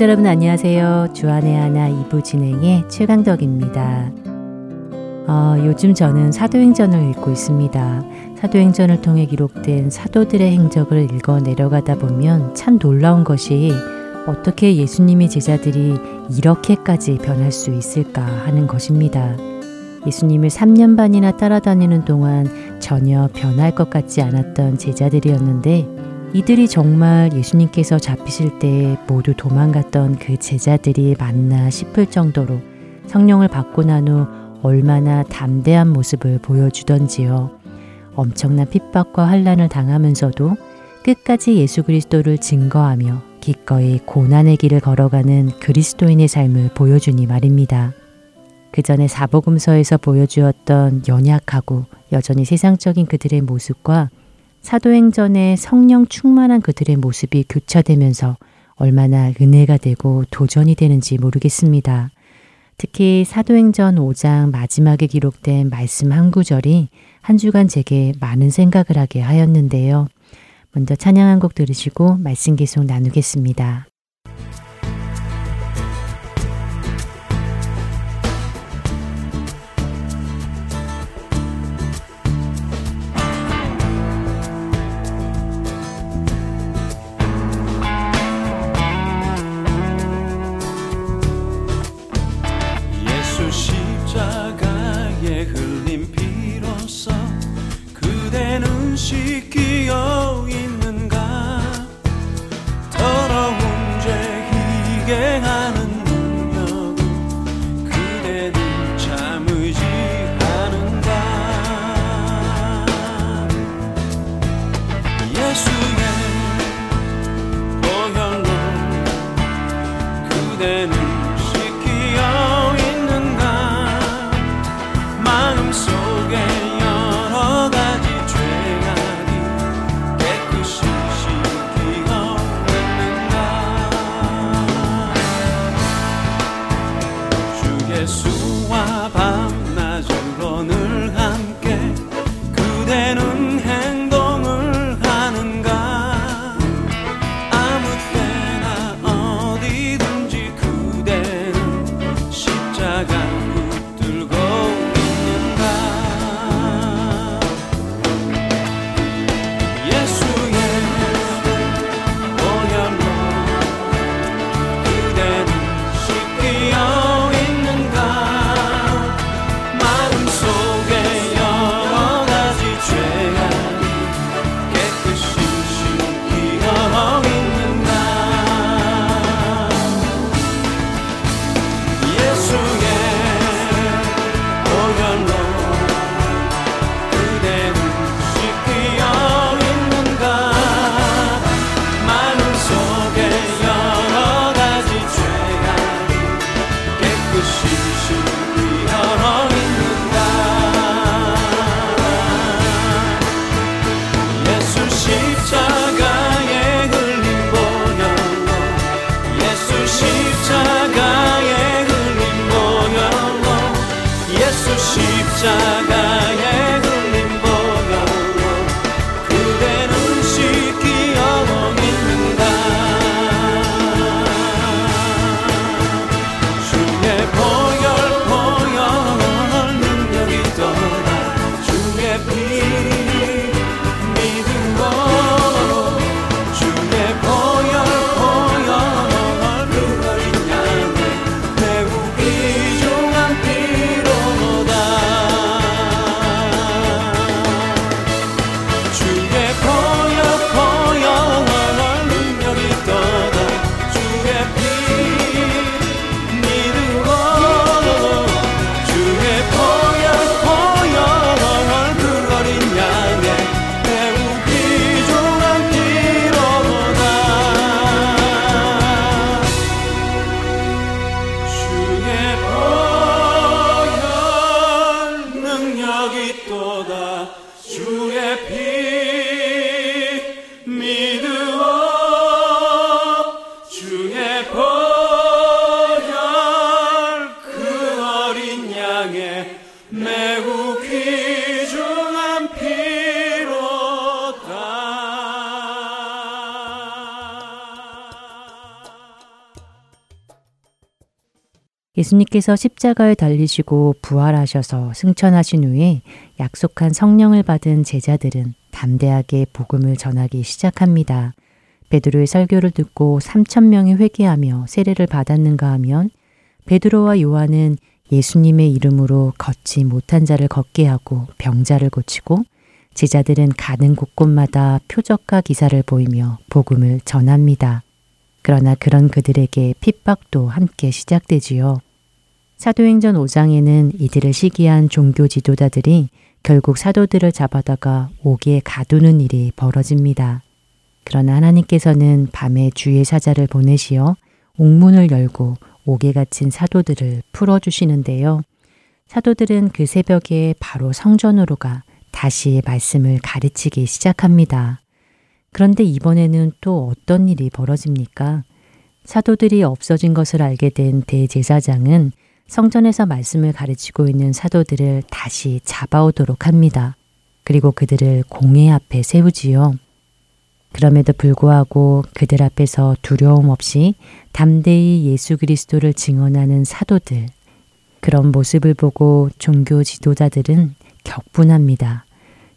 애청자 여러분 안녕하세요. 주안의 하나 2부 진행의 최강덕입니다. 어, 요즘 저는 사도행전을 읽고 있습니다. 사도행전을 통해 기록된 사도들의 행적을 읽어 내려가다 보면 참 놀라운 것이 어떻게 예수님의 제자들이 이렇게까지 변할 수 있을까 하는 것입니다. 예수님을 3년 반이나 따라다니는 동안 전혀 변할 것 같지 않았던 제자들이었는데 이들이 정말 예수님께서 잡히실 때 모두 도망갔던 그 제자들이 맞나 싶을 정도로 성령을 받고 난 후 얼마나 담대한 모습을 보여주던지요. 엄청난 핍박과 환란을 당하면서도 끝까지 예수 그리스도를 증거하며 기꺼이 고난의 길을 걸어가는 그리스도인의 삶을 보여주니 말입니다. 그 전에 사복음서에서 보여주었던 연약하고 여전히 세상적인 그들의 모습과 사도행전의 성령 충만한 그들의 모습이 교차되면서 얼마나 은혜가 되고 도전이 되는지 모르겠습니다. 특히 사도행전 5장 마지막에 기록된 말씀 한 구절이 한 주간 제게 많은 생각을 하게 하였는데요. 먼저 찬양 한 곡 들으시고 말씀 계속 나누겠습니다. 예수님께서 십자가에 달리시고 부활하셔서 승천하신 후에 약속한 성령을 받은 제자들은 담대하게 복음을 전하기 시작합니다. 베드로의 설교를 듣고 3천 명이 회개하며 세례를 받았는가 하면 베드로와 요한은 예수님의 이름으로 걷지 못한 자를 걷게 하고 병자를 고치고 제자들은 가는 곳곳마다 표적과 기사를 보이며 복음을 전합니다. 그러나 그런 그들에게 핍박도 함께 시작되지요. 사도행전 5장에는 이들을 시기한 종교 지도자들이 결국 사도들을 잡아다가 옥에 가두는 일이 벌어집니다. 그러나 하나님께서는 밤에 주의 사자를 보내시어 옥문을 열고 옥에 갇힌 사도들을 풀어주시는데요. 사도들은 그 새벽에 바로 성전으로 가 다시 말씀을 가르치기 시작합니다. 그런데 이번에는 또 어떤 일이 벌어집니까? 사도들이 없어진 것을 알게 된 대제사장은 성전에서 말씀을 가르치고 있는 사도들을 다시 잡아오도록 합니다. 그리고 그들을 공회 앞에 세우지요. 그럼에도 불구하고 그들 앞에서 두려움 없이 담대히 예수 그리스도를 증언하는 사도들. 그런 모습을 보고 종교 지도자들은 격분합니다.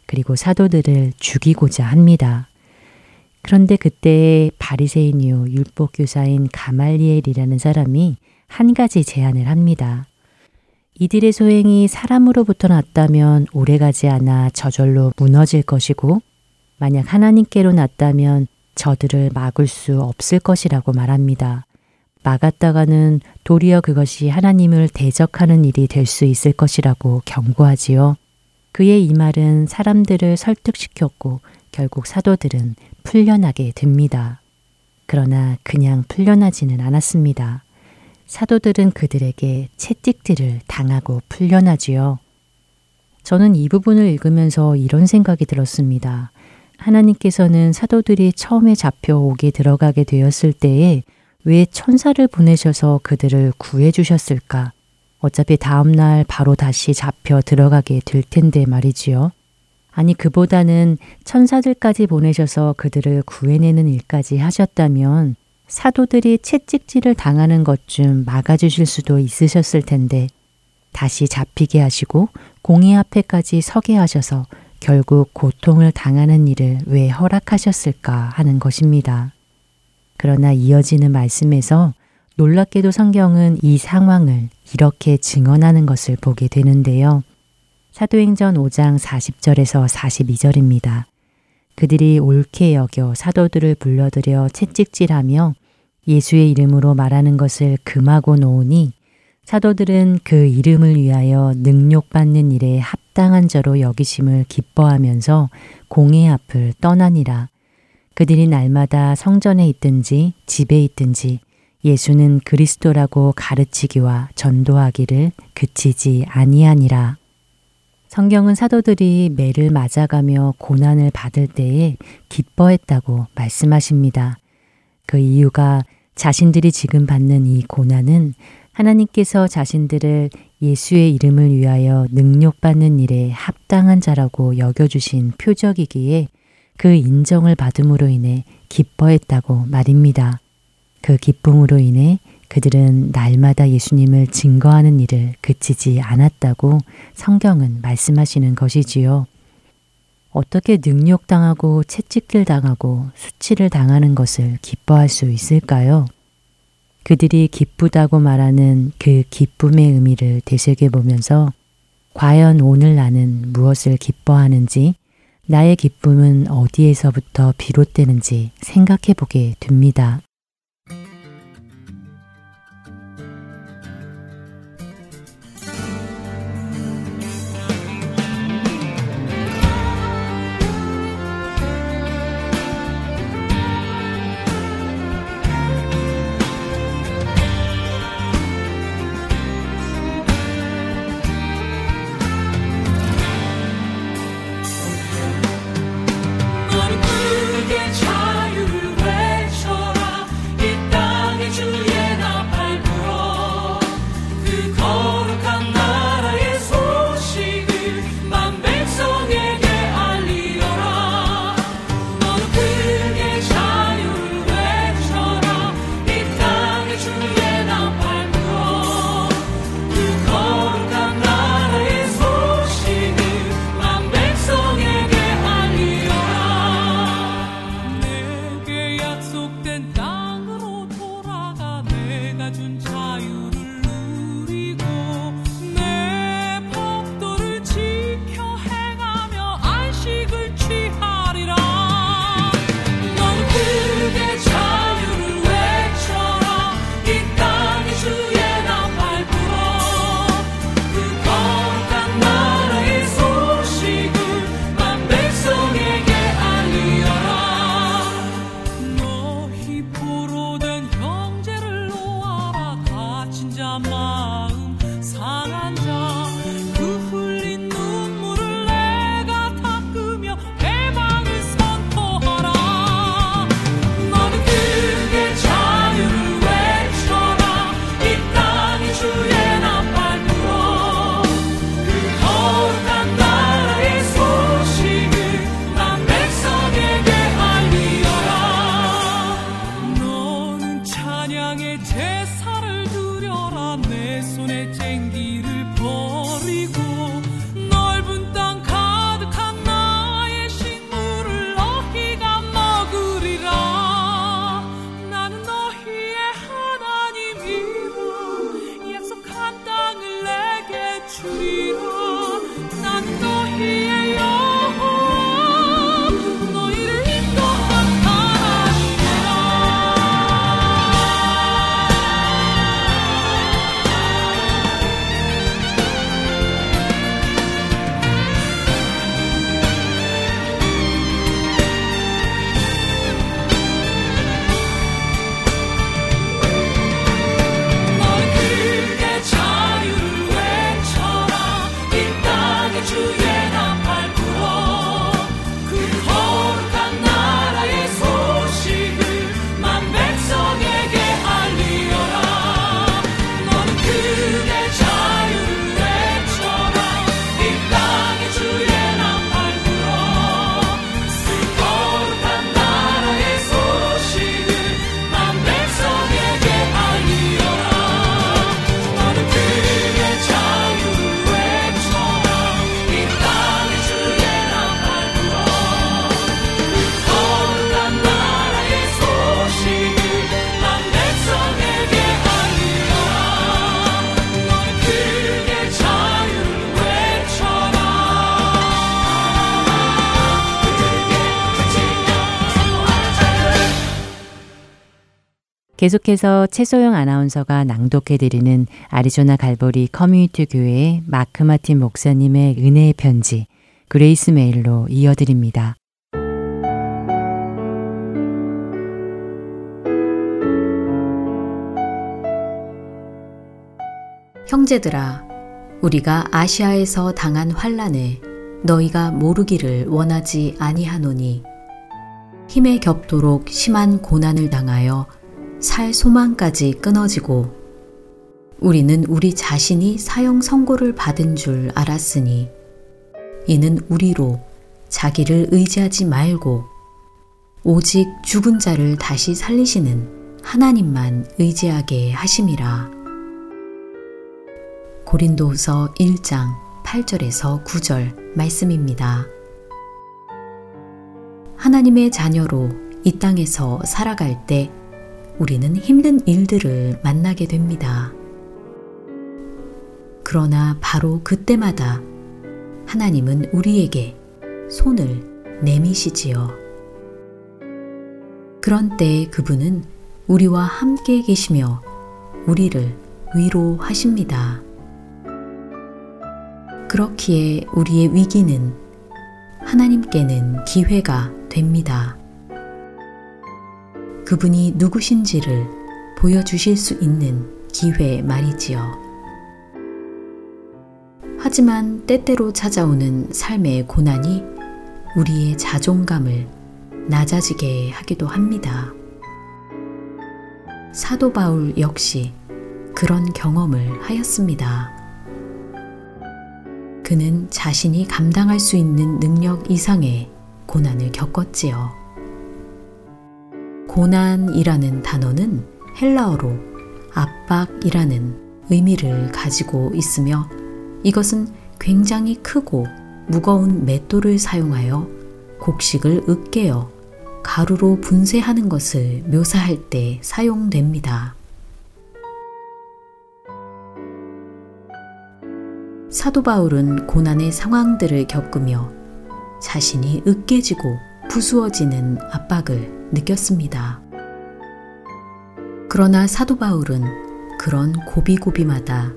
그리고 사도들을 죽이고자 합니다. 그런데 그때 바리새인이요 율법 교사인 가말리엘이라는 사람이 한 가지 제안을 합니다. 이들의 소행이 사람으로부터 났다면 오래가지 않아 저절로 무너질 것이고 만약 하나님께로 났다면 저들을 막을 수 없을 것이라고 말합니다. 막았다가는 도리어 그것이 하나님을 대적하는 일이 될 수 있을 것이라고 경고하지요. 그의 이 말은 사람들을 설득시켰고 결국 사도들은 풀려나게 됩니다. 그러나 그냥 풀려나지는 않았습니다. 사도들은 그들에게 채찍질을 당하고 풀려나지요. 저는 이 부분을 읽으면서 이런 생각이 들었습니다. 하나님께서는 사도들이 처음에 잡혀 옥에 들어가게 되었을 때에 왜 천사를 보내셔서 그들을 구해 주셨을까? 어차피 다음날 바로 다시 잡혀 들어가게 될 텐데 말이지요. 아니, 그보다는 천사들까지 보내셔서 그들을 구해내는 일까지 하셨다면 사도들이 채찍질을 당하는 것 좀 막아주실 수도 있으셨을 텐데 다시 잡히게 하시고 공의 앞에까지 서게 하셔서 결국 고통을 당하는 일을 왜 허락하셨을까 하는 것입니다. 그러나 이어지는 말씀에서 놀랍게도 성경은 이 상황을 이렇게 증언하는 것을 보게 되는데요. 사도행전 5장 40절에서 42절입니다. 그들이 옳게 여겨 사도들을 불러들여 채찍질하며 예수의 이름으로 말하는 것을 금하고 놓으니 사도들은 그 이름을 위하여 능욕받는 일에 합당한 자로 여기심을 기뻐하면서 공의 앞을 떠나니라. 그들이 날마다 성전에 있든지 집에 있든지 예수는 그리스도라고 가르치기와 전도하기를 그치지 아니하니라. 성경은 사도들이 매를 맞아가며 고난을 받을 때에 기뻐했다고 말씀하십니다. 그 이유가 자신들이 지금 받는 이 고난은 하나님께서 자신들을 예수의 이름을 위하여 능욕받는 일에 합당한 자라고 여겨주신 표적이기에 그 인정을 받음으로 인해 기뻐했다고 말입니다. 그 기쁨으로 인해 그들은 날마다 예수님을 증거하는 일을 그치지 않았다고 성경은 말씀하시는 것이지요. 어떻게 능욕당하고 채찍질 당하고 수치를 당하는 것을 기뻐할 수 있을까요? 그들이 기쁘다고 말하는 그 기쁨의 의미를 되새겨 보면서 과연 오늘 나는 무엇을 기뻐하는지 나의 기쁨은 어디에서부터 비롯되는지 생각해 보게 됩니다. 계속해서 최소영 아나운서가 낭독해드리는 아리조나 갈보리 커뮤니티 교회의 마크 마틴 목사님의 은혜의 편지 Grace Mail로 이어드립니다. 형제들아, 우리가 아시아에서 당한 환란을 너희가 모르기를 원하지 아니하노니 힘에 겹도록 심한 고난을 당하여 살 소망까지 끊어지고 우리는 우리 자신이 사형 선고를 받은 줄 알았으니 이는 우리로 자기를 의지하지 말고 오직 죽은 자를 다시 살리시는 하나님만 의지하게 하심이라. 고린도후서 1장 8절에서 9절 말씀입니다. 하나님의 자녀로 이 땅에서 살아갈 때 우리는 힘든 일들을 만나게 됩니다. 그러나 바로 그때마다 하나님은 우리에게 손을 내미시지요. 그런 때 그분은 우리와 함께 계시며 우리를 위로하십니다. 그렇기에 우리의 위기는 하나님께는 기회가 됩니다. 그분이 누구신지를 보여주실 수 있는 기회 말이지요. 하지만 때때로 찾아오는 삶의 고난이 우리의 자존감을 낮아지게 하기도 합니다. 사도 바울 역시 그런 경험을 하였습니다. 그는 자신이 감당할 수 있는 능력 이상의 고난을 겪었지요. 고난이라는 단어는 헬라어로 압박이라는 의미를 가지고 있으며 이것은 굉장히 크고 무거운 맷돌을 사용하여 곡식을 으깨어 가루로 분쇄하는 것을 묘사할 때 사용됩니다. 사도 바울은 고난의 상황들을 겪으며 자신이 으깨지고 부수어지는 압박을 느꼈습니다. 그러나 사도 바울은 그런 고비고비마다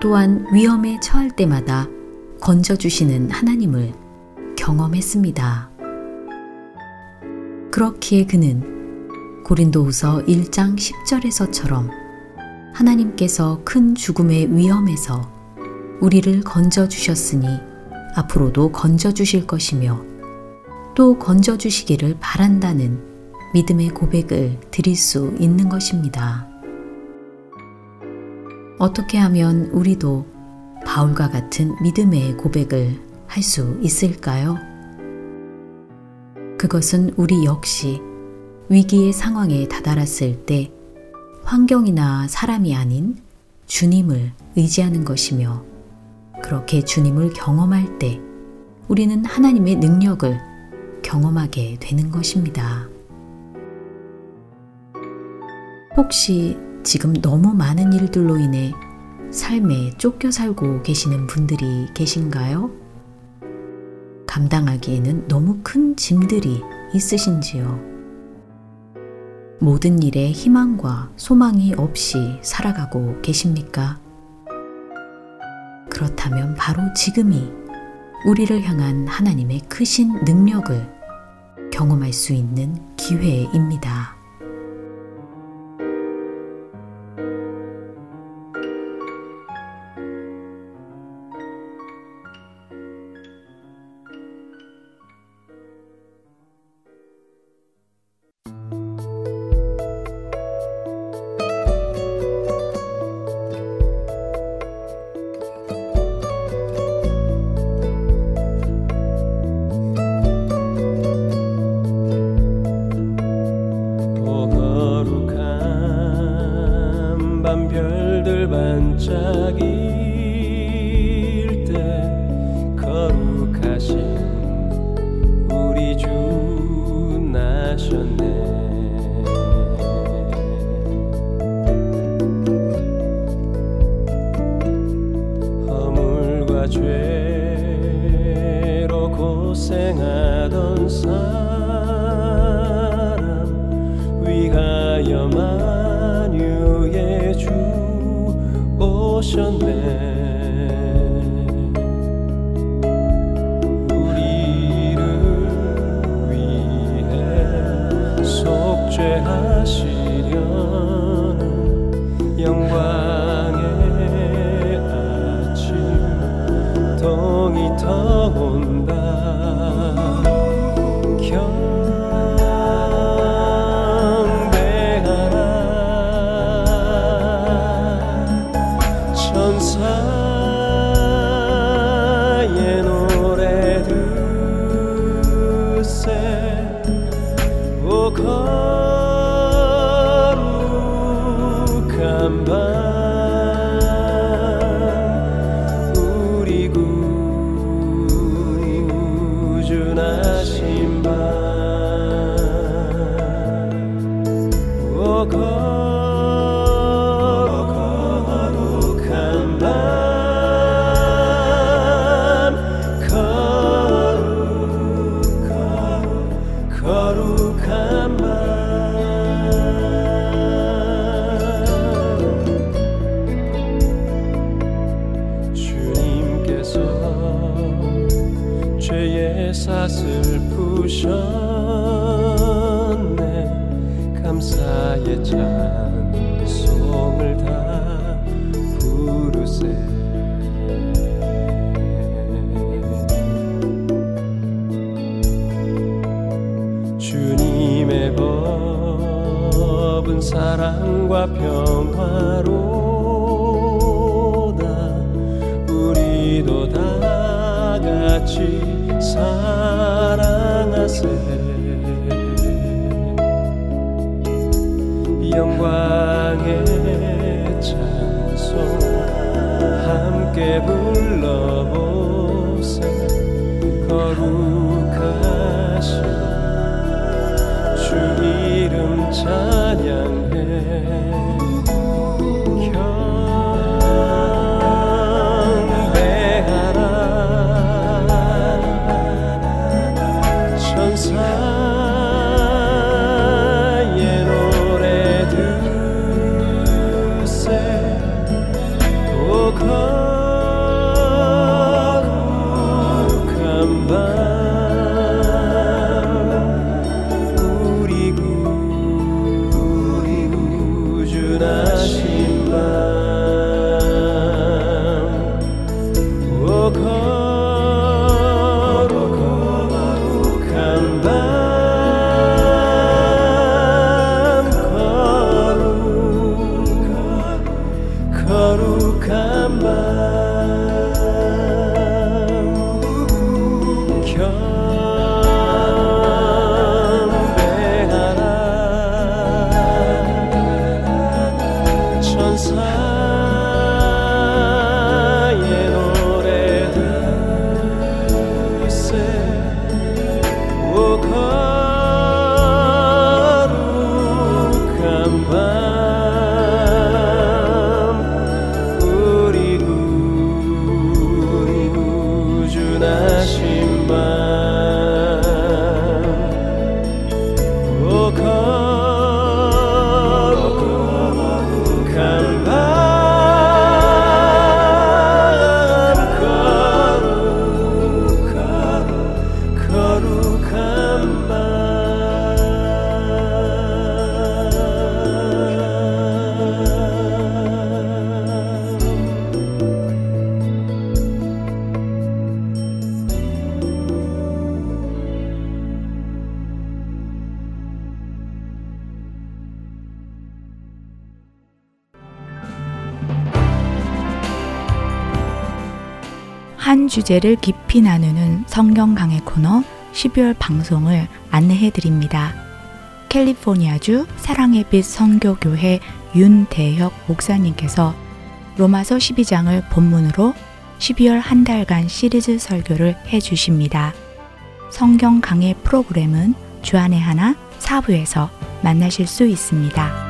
또한 위험에 처할 때마다 건져주시는 하나님을 경험했습니다. 그렇기에 그는 고린도후서 1장 10절에서처럼 하나님께서 큰 죽음의 위험에서 우리를 건져 주셨으니 앞으로도 건져 주실 것이며 또 건져 주시기를 바란다는 믿음의 고백을 드릴 수 있는 것입니다. 어떻게 하면 우리도 바울과 같은 믿음의 고백을 할 수 있을까요? 그것은 우리 역시 위기의 상황에 다다랐을 때 환경이나 사람이 아닌 주님을 의지하는 것이며 그렇게 주님을 경험할 때 우리는 하나님의 능력을 경험하게 되는 것입니다. 혹시 지금 너무 많은 일들로 인해 삶에 쫓겨 살고 계시는 분들이 계신가요? 감당하기에는 너무 큰 짐들이 있으신지요? 모든 일에 희망과 소망이 없이 살아가고 계십니까? 그렇다면 바로 지금이 우리를 향한 하나님의 크신 능력을 경험할 수 있는 기회입니다. 주제를 깊이 나누는 성경 강의 코너 12월 방송을 안내해 드립니다. 캘리포니아주 사랑의 빛 성교교회 윤대혁 목사님께서 로마서 12장을 본문으로 12월 한 달간 시리즈 설교를 해 주십니다. 성경 강의 프로그램은 주안의 하나 사부에서 만나실 수 있습니다.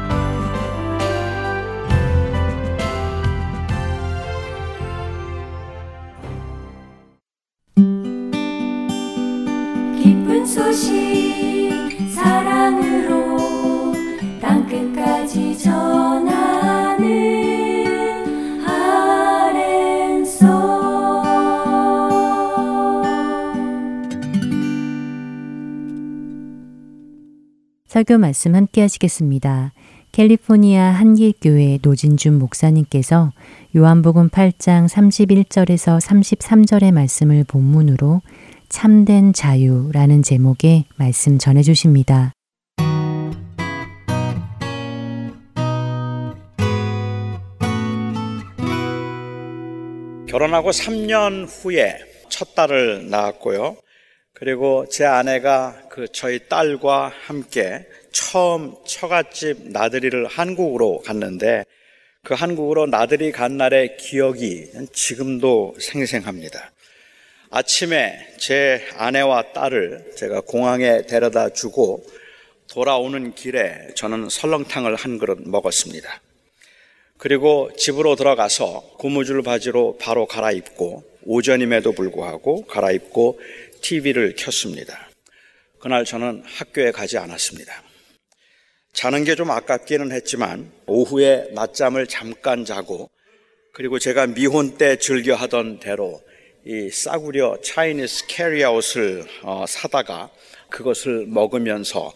설교 말씀 함께 하시겠습니다. 캘리포니아 한길교회 노진준 목사님께서 요한복음 8장 31절에서 33절의 말씀을 본문으로 참된 자유라는 제목의 말씀 전해 주십니다. 결혼하고 3년 후에 첫 딸을 낳았고요. 그리고 제 아내가 그 저희 딸과 함께 처음 처갓집 나들이를 한국으로 갔는데 그 한국으로 나들이 간 날의 기억이 지금도 생생합니다. 아침에 제 아내와 딸을 제가 공항에 데려다 주고 돌아오는 길에 저는 설렁탕을 한 그릇 먹었습니다. 그리고 집으로 들어가서 고무줄 바지로 바로 갈아입고 오전임에도 불구하고 갈아입고 TV를 켰습니다. 그날 저는 학교에 가지 않았습니다. 자는 게 좀 아깝기는 했지만 오후에 낮잠을 잠깐 자고 그리고 제가 미혼 때 즐겨 하던 대로 이 싸구려 Chinese carryout을 어, 사다가 그것을 먹으면서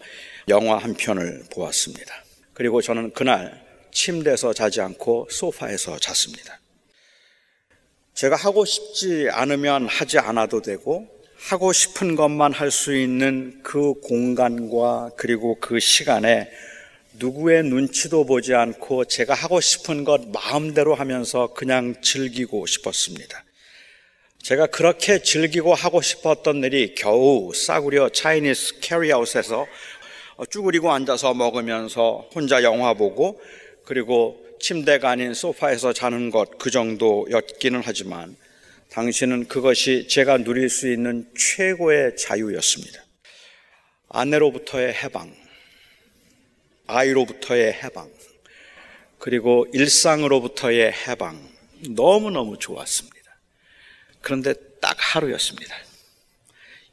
영화 한 편을 보았습니다. 그리고 저는 그날 침대에서 자지 않고 소파에서 잤습니다. 제가 하고 싶지 않으면 하지 않아도 되고 하고 싶은 것만 할 수 있는 그 공간과 그리고 그 시간에 누구의 눈치도 보지 않고 제가 하고 싶은 것 마음대로 하면서 그냥 즐기고 싶었습니다. 제가 그렇게 즐기고 하고 싶었던 일이 겨우 싸구려 Chinese carryout에서 쭈그리고 앉아서 먹으면서 혼자 영화 보고 그리고 침대가 아닌 소파에서 자는 것 그 정도였기는 하지만 당신은 그것이 제가 누릴 수 있는 최고의 자유였습니다. 아내로부터의 해방, 아이로부터의 해방, 그리고 일상으로부터의 해방, 너무너무 좋았습니다. 그런데 딱 하루였습니다.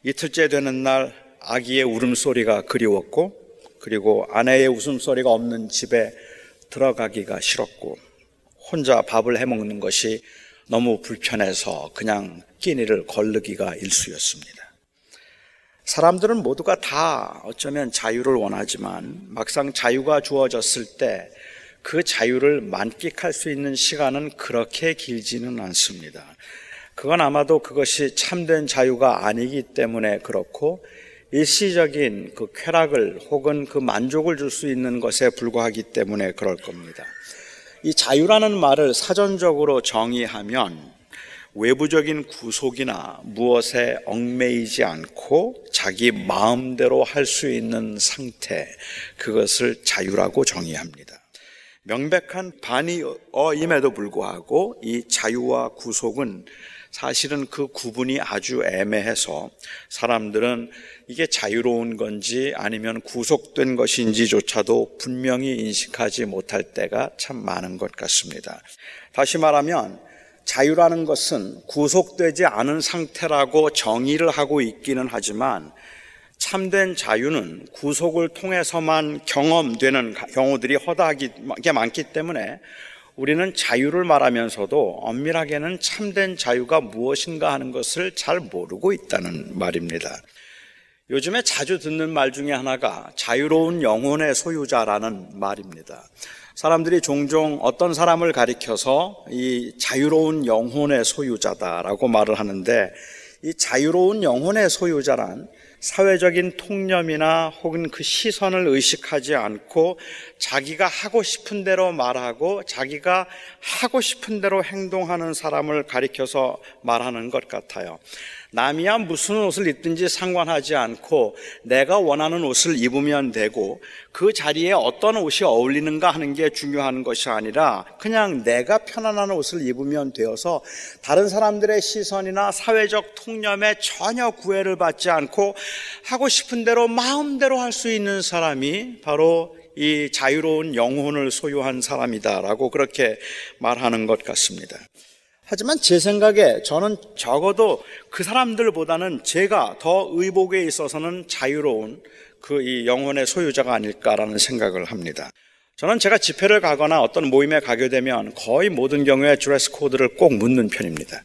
이틀째 되는 날 아기의 울음소리가 그리웠고, 그리고 아내의 웃음소리가 없는 집에 들어가기가 싫었고, 혼자 밥을 해 먹는 것이 너무 불편해서 그냥 끼니를 걸르기가 일수였습니다. 사람들은 모두가 다 어쩌면 자유를 원하지만 막상 자유가 주어졌을 때 그 자유를 만끽할 수 있는 시간은 그렇게 길지는 않습니다. 그건 아마도 그것이 참된 자유가 아니기 때문에 그렇고 일시적인 그 쾌락을 혹은 그 만족을 줄 수 있는 것에 불과하기 때문에 그럴 겁니다. 이 자유라는 말을 사전적으로 정의하면 외부적인 구속이나 무엇에 얽매이지 않고 자기 마음대로 할 수 있는 상태, 그것을 자유라고 정의합니다. 명백한 반의어임에도 불구하고 이 자유와 구속은 사실은 그 구분이 아주 애매해서 사람들은 이게 자유로운 건지 아니면 구속된 것인지조차도 분명히 인식하지 못할 때가 참 많은 것 같습니다. 다시 말하면 자유라는 것은 구속되지 않은 상태라고 정의를 하고 있기는 하지만 참된 자유는 구속을 통해서만 경험되는 경우들이 허다하게 많기 때문에 우리는 자유를 말하면서도 엄밀하게는 참된 자유가 무엇인가 하는 것을 잘 모르고 있다는 말입니다. 요즘에 자주 듣는 말 중에 하나가 자유로운 영혼의 소유자라는 말입니다. 사람들이 종종 어떤 사람을 가리켜서 이 자유로운 영혼의 소유자다라고 말을 하는데 이 자유로운 영혼의 소유자란 사회적인 통념이나 혹은 그 시선을 의식하지 않고 자기가 하고 싶은 대로 말하고 자기가 하고 싶은 대로 행동하는 사람을 가리켜서 말하는 것 같아요. 남이야 무슨 옷을 입든지 상관하지 않고 내가 원하는 옷을 입으면 되고 그 자리에 어떤 옷이 어울리는가 하는 게 중요한 것이 아니라 그냥 내가 편안한 옷을 입으면 되어서 다른 사람들의 시선이나 사회적 통념에 전혀 구애를 받지 않고 하고 싶은 대로 마음대로 할 수 있는 사람이 바로 이 자유로운 영혼을 소유한 사람이다라고 그렇게 말하는 것 같습니다. 하지만 제 생각에 저는 적어도 그 사람들보다는 제가 더 의복에 있어서는 자유로운 그 이 영혼의 소유자가 아닐까라는 생각을 합니다. 저는 제가 집회를 가거나 어떤 모임에 가게 되면 거의 모든 경우에 드레스 코드를 꼭 묻는 편입니다.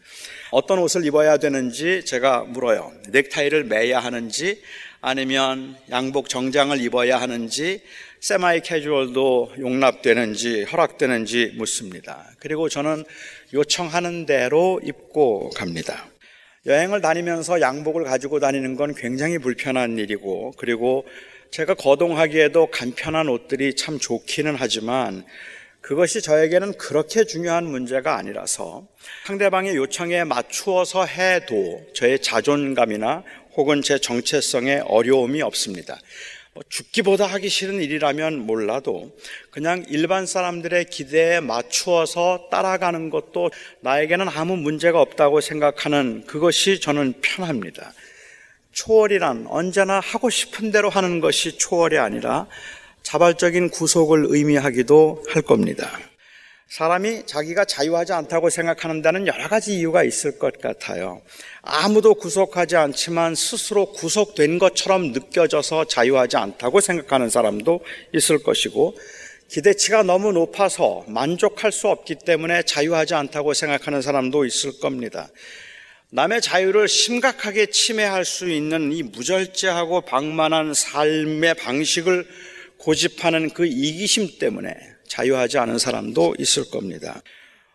어떤 옷을 입어야 되는지 제가 물어요. 넥타이를 매야 하는지 아니면 양복 정장을 입어야 하는지 세마이 캐주얼도 용납되는지 허락되는지 묻습니다. 그리고 저는 요청하는 대로 입고 갑니다. 여행을 다니면서 양복을 가지고 다니는 건 굉장히 불편한 일이고, 그리고 제가 거동하기에도 간편한 옷들이 참 좋기는 하지만, 그것이 저에게는 그렇게 중요한 문제가 아니라서 상대방의 요청에 맞추어서 해도 저의 자존감이나 혹은 제 정체성에 어려움이 없습니다. 뭐 죽기보다 하기 싫은 일이라면 몰라도 그냥 일반 사람들의 기대에 맞추어서 따라가는 것도 나에게는 아무 문제가 없다고 생각하는 그것이 저는 편합니다. 초월이란 언제나 하고 싶은 대로 하는 것이 초월이 아니라 자발적인 구속을 의미하기도 할 겁니다. 사람이 자기가 자유하지 않다고 생각하는 데는 여러 가지 이유가 있을 것 같아요. 아무도 구속하지 않지만 스스로 구속된 것처럼 느껴져서 자유하지 않다고 생각하는 사람도 있을 것이고, 기대치가 너무 높아서 만족할 수 없기 때문에 자유하지 않다고 생각하는 사람도 있을 겁니다. 남의 자유를 심각하게 침해할 수 있는 이 무절제하고 방만한 삶의 방식을 고집하는 그 이기심 때문에 자유하지 않은 사람도 있을 겁니다.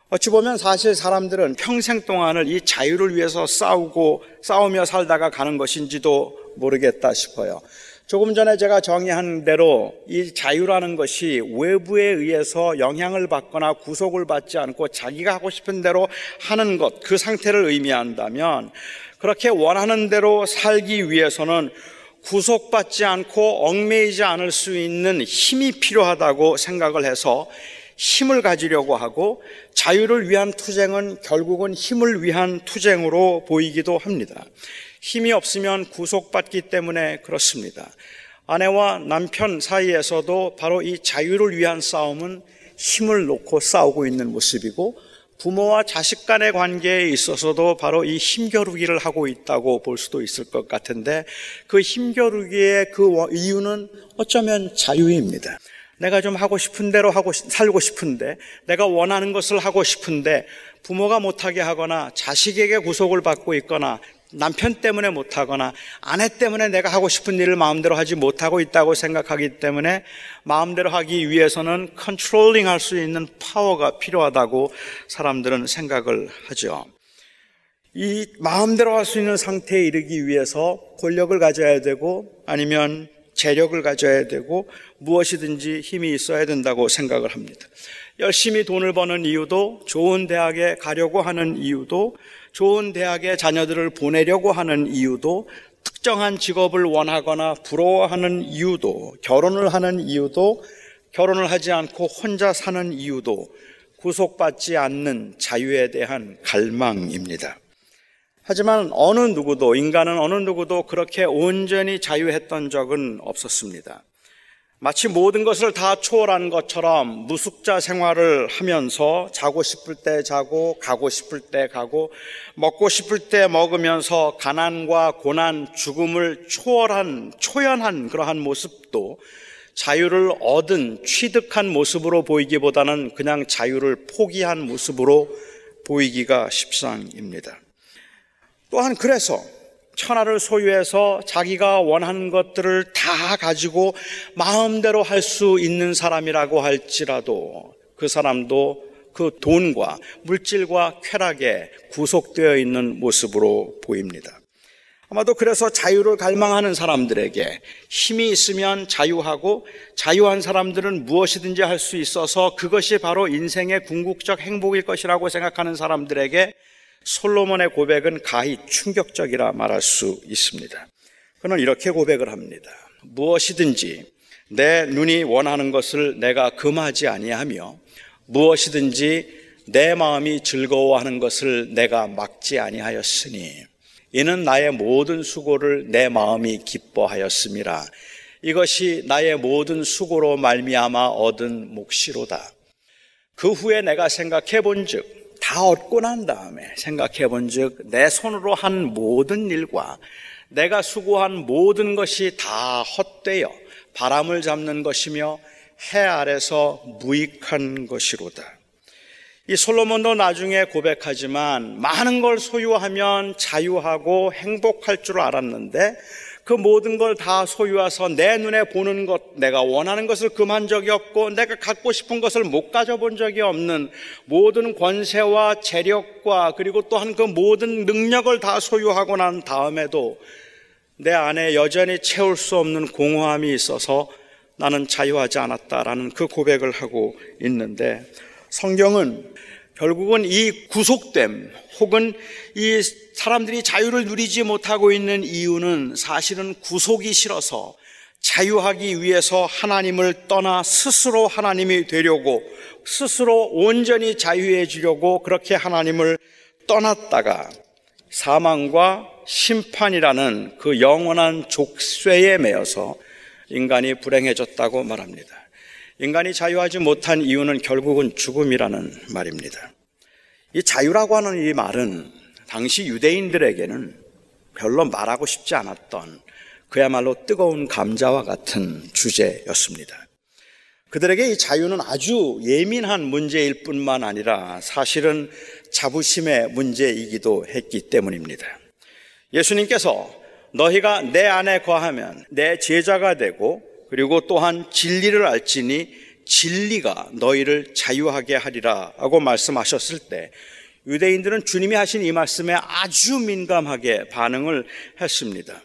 어찌 보면 사실 사람들은 평생 동안을 이 자유를 위해서 싸우고 싸우며 살다가 가는 것인지도 모르겠다 싶어요. 조금 전에 제가 정의한 대로 이 자유라는 것이 외부에 의해서 영향을 받거나 구속을 받지 않고 자기가 하고 싶은 대로 하는 것, 그 상태를 의미한다면 그렇게 원하는 대로 살기 위해서는 구속받지 않고 얽매이지 않을 수 있는 힘이 필요하다고 생각을 해서 힘을 가지려고 하고 자유를 위한 투쟁은 결국은 힘을 위한 투쟁으로 보이기도 합니다. 힘이 없으면 구속받기 때문에 그렇습니다. 아내와 남편 사이에서도 바로 이 자유를 위한 싸움은 힘을 놓고 싸우고 있는 모습이고 부모와 자식 간의 관계에 있어서도 바로 이 힘겨루기를 하고 있다고 볼 수도 있을 것 같은데 그 힘겨루기의 그 이유는 어쩌면 자유입니다. 내가 좀 하고 싶은 대로 하고 살고 싶은데 내가 원하는 것을 하고 싶은데 부모가 못하게 하거나 자식에게 구속을 받고 있거나 남편 때문에 못하거나 아내 때문에 내가 하고 싶은 일을 마음대로 하지 못하고 있다고 생각하기 때문에 마음대로 하기 위해서는 controlling 할 수 있는 파워가 필요하다고 사람들은 생각을 하죠. 이 마음대로 할 수 있는 상태에 이르기 위해서 권력을 가져야 되고 아니면 재력을 가져야 되고 무엇이든지 힘이 있어야 된다고 생각을 합니다. 열심히 돈을 버는 이유도 좋은 대학에 가려고 하는 이유도 좋은 대학에 자녀들을 보내려고 하는 이유도 특정한 직업을 원하거나 부러워하는 이유도 결혼을 하는 이유도 결혼을 하지 않고 혼자 사는 이유도 구속받지 않는 자유에 대한 갈망입니다. 하지만 어느 누구도, 인간은 어느 누구도 그렇게 온전히 자유했던 적은 없었습니다. 마치 모든 것을 다 초월한 것처럼 무숙자 생활을 하면서 자고 싶을 때 자고 가고 싶을 때 가고 먹고 싶을 때 먹으면서 가난과 고난, 죽음을 초월한 초연한 그러한 모습도 자유를 얻은 취득한 모습으로 보이기보다는 그냥 자유를 포기한 모습으로 보이기가 십상입니다. 또한 그래서 천하를 소유해서 자기가 원하는 것들을 다 가지고 마음대로 할 수 있는 사람이라고 할지라도 그 사람도 그 돈과 물질과 쾌락에 구속되어 있는 모습으로 보입니다. 아마도 그래서 자유를 갈망하는 사람들에게 힘이 있으면 자유하고 자유한 사람들은 무엇이든지 할 수 있어서 그것이 바로 인생의 궁극적 행복일 것이라고 생각하는 사람들에게 솔로몬의 고백은 가히 충격적이라 말할 수 있습니다. 그는 이렇게 고백을 합니다. 무엇이든지 내 눈이 원하는 것을 내가 금하지 아니하며 무엇이든지 내 마음이 즐거워하는 것을 내가 막지 아니하였으니 이는 나의 모든 수고를 내 마음이 기뻐하였음이라 이것이 나의 모든 수고로 말미암아 얻은 몫이로다. 그 후에 내가 생각해 본즉 다 얻고 난 다음에 생각해 본 즉, 내 손으로 한 모든 일과 내가 수고한 모든 것이 다 헛되어 바람을 잡는 것이며 해 아래서 무익한 것이로다. 이 솔로몬도 나중에 고백하지만 많은 걸 소유하면 자유하고 행복할 줄 알았는데 그 모든 걸 다 소유해서 내 눈에 보는 것, 내가 원하는 것을 금한 적이 없고 내가 갖고 싶은 것을 못 가져본 적이 없는 모든 권세와 재력과 그리고 또한 그 모든 능력을 다 소유하고 난 다음에도 내 안에 여전히 채울 수 없는 공허함이 있어서 나는 자유하지 않았다라는 그 고백을 하고 있는데 성경은 결국은 이 구속됨 혹은 이 사람들이 자유를 누리지 못하고 있는 이유는 사실은 구속이 싫어서 자유하기 위해서 하나님을 떠나 스스로 하나님이 되려고 스스로 온전히 자유해지려고 그렇게 하나님을 떠났다가 사망과 심판이라는 그 영원한 족쇄에 매여서 인간이 불행해졌다고 말합니다. 인간이 자유하지 못한 이유는 결국은 죽음이라는 말입니다. 이 자유라고 하는 이 말은 당시 유대인들에게는 별로 말하고 싶지 않았던 그야말로 뜨거운 감자와 같은 주제였습니다. 그들에게 이 자유는 아주 예민한 문제일 뿐만 아니라 사실은 자부심의 문제이기도 했기 때문입니다. 예수님께서 너희가 내 안에 거하면 내 제자가 되고 그리고 또한 진리를 알지니 진리가 너희를 자유하게 하리라 하고 말씀하셨을 때 유대인들은 주님이 하신 이 말씀에 아주 민감하게 반응을 했습니다.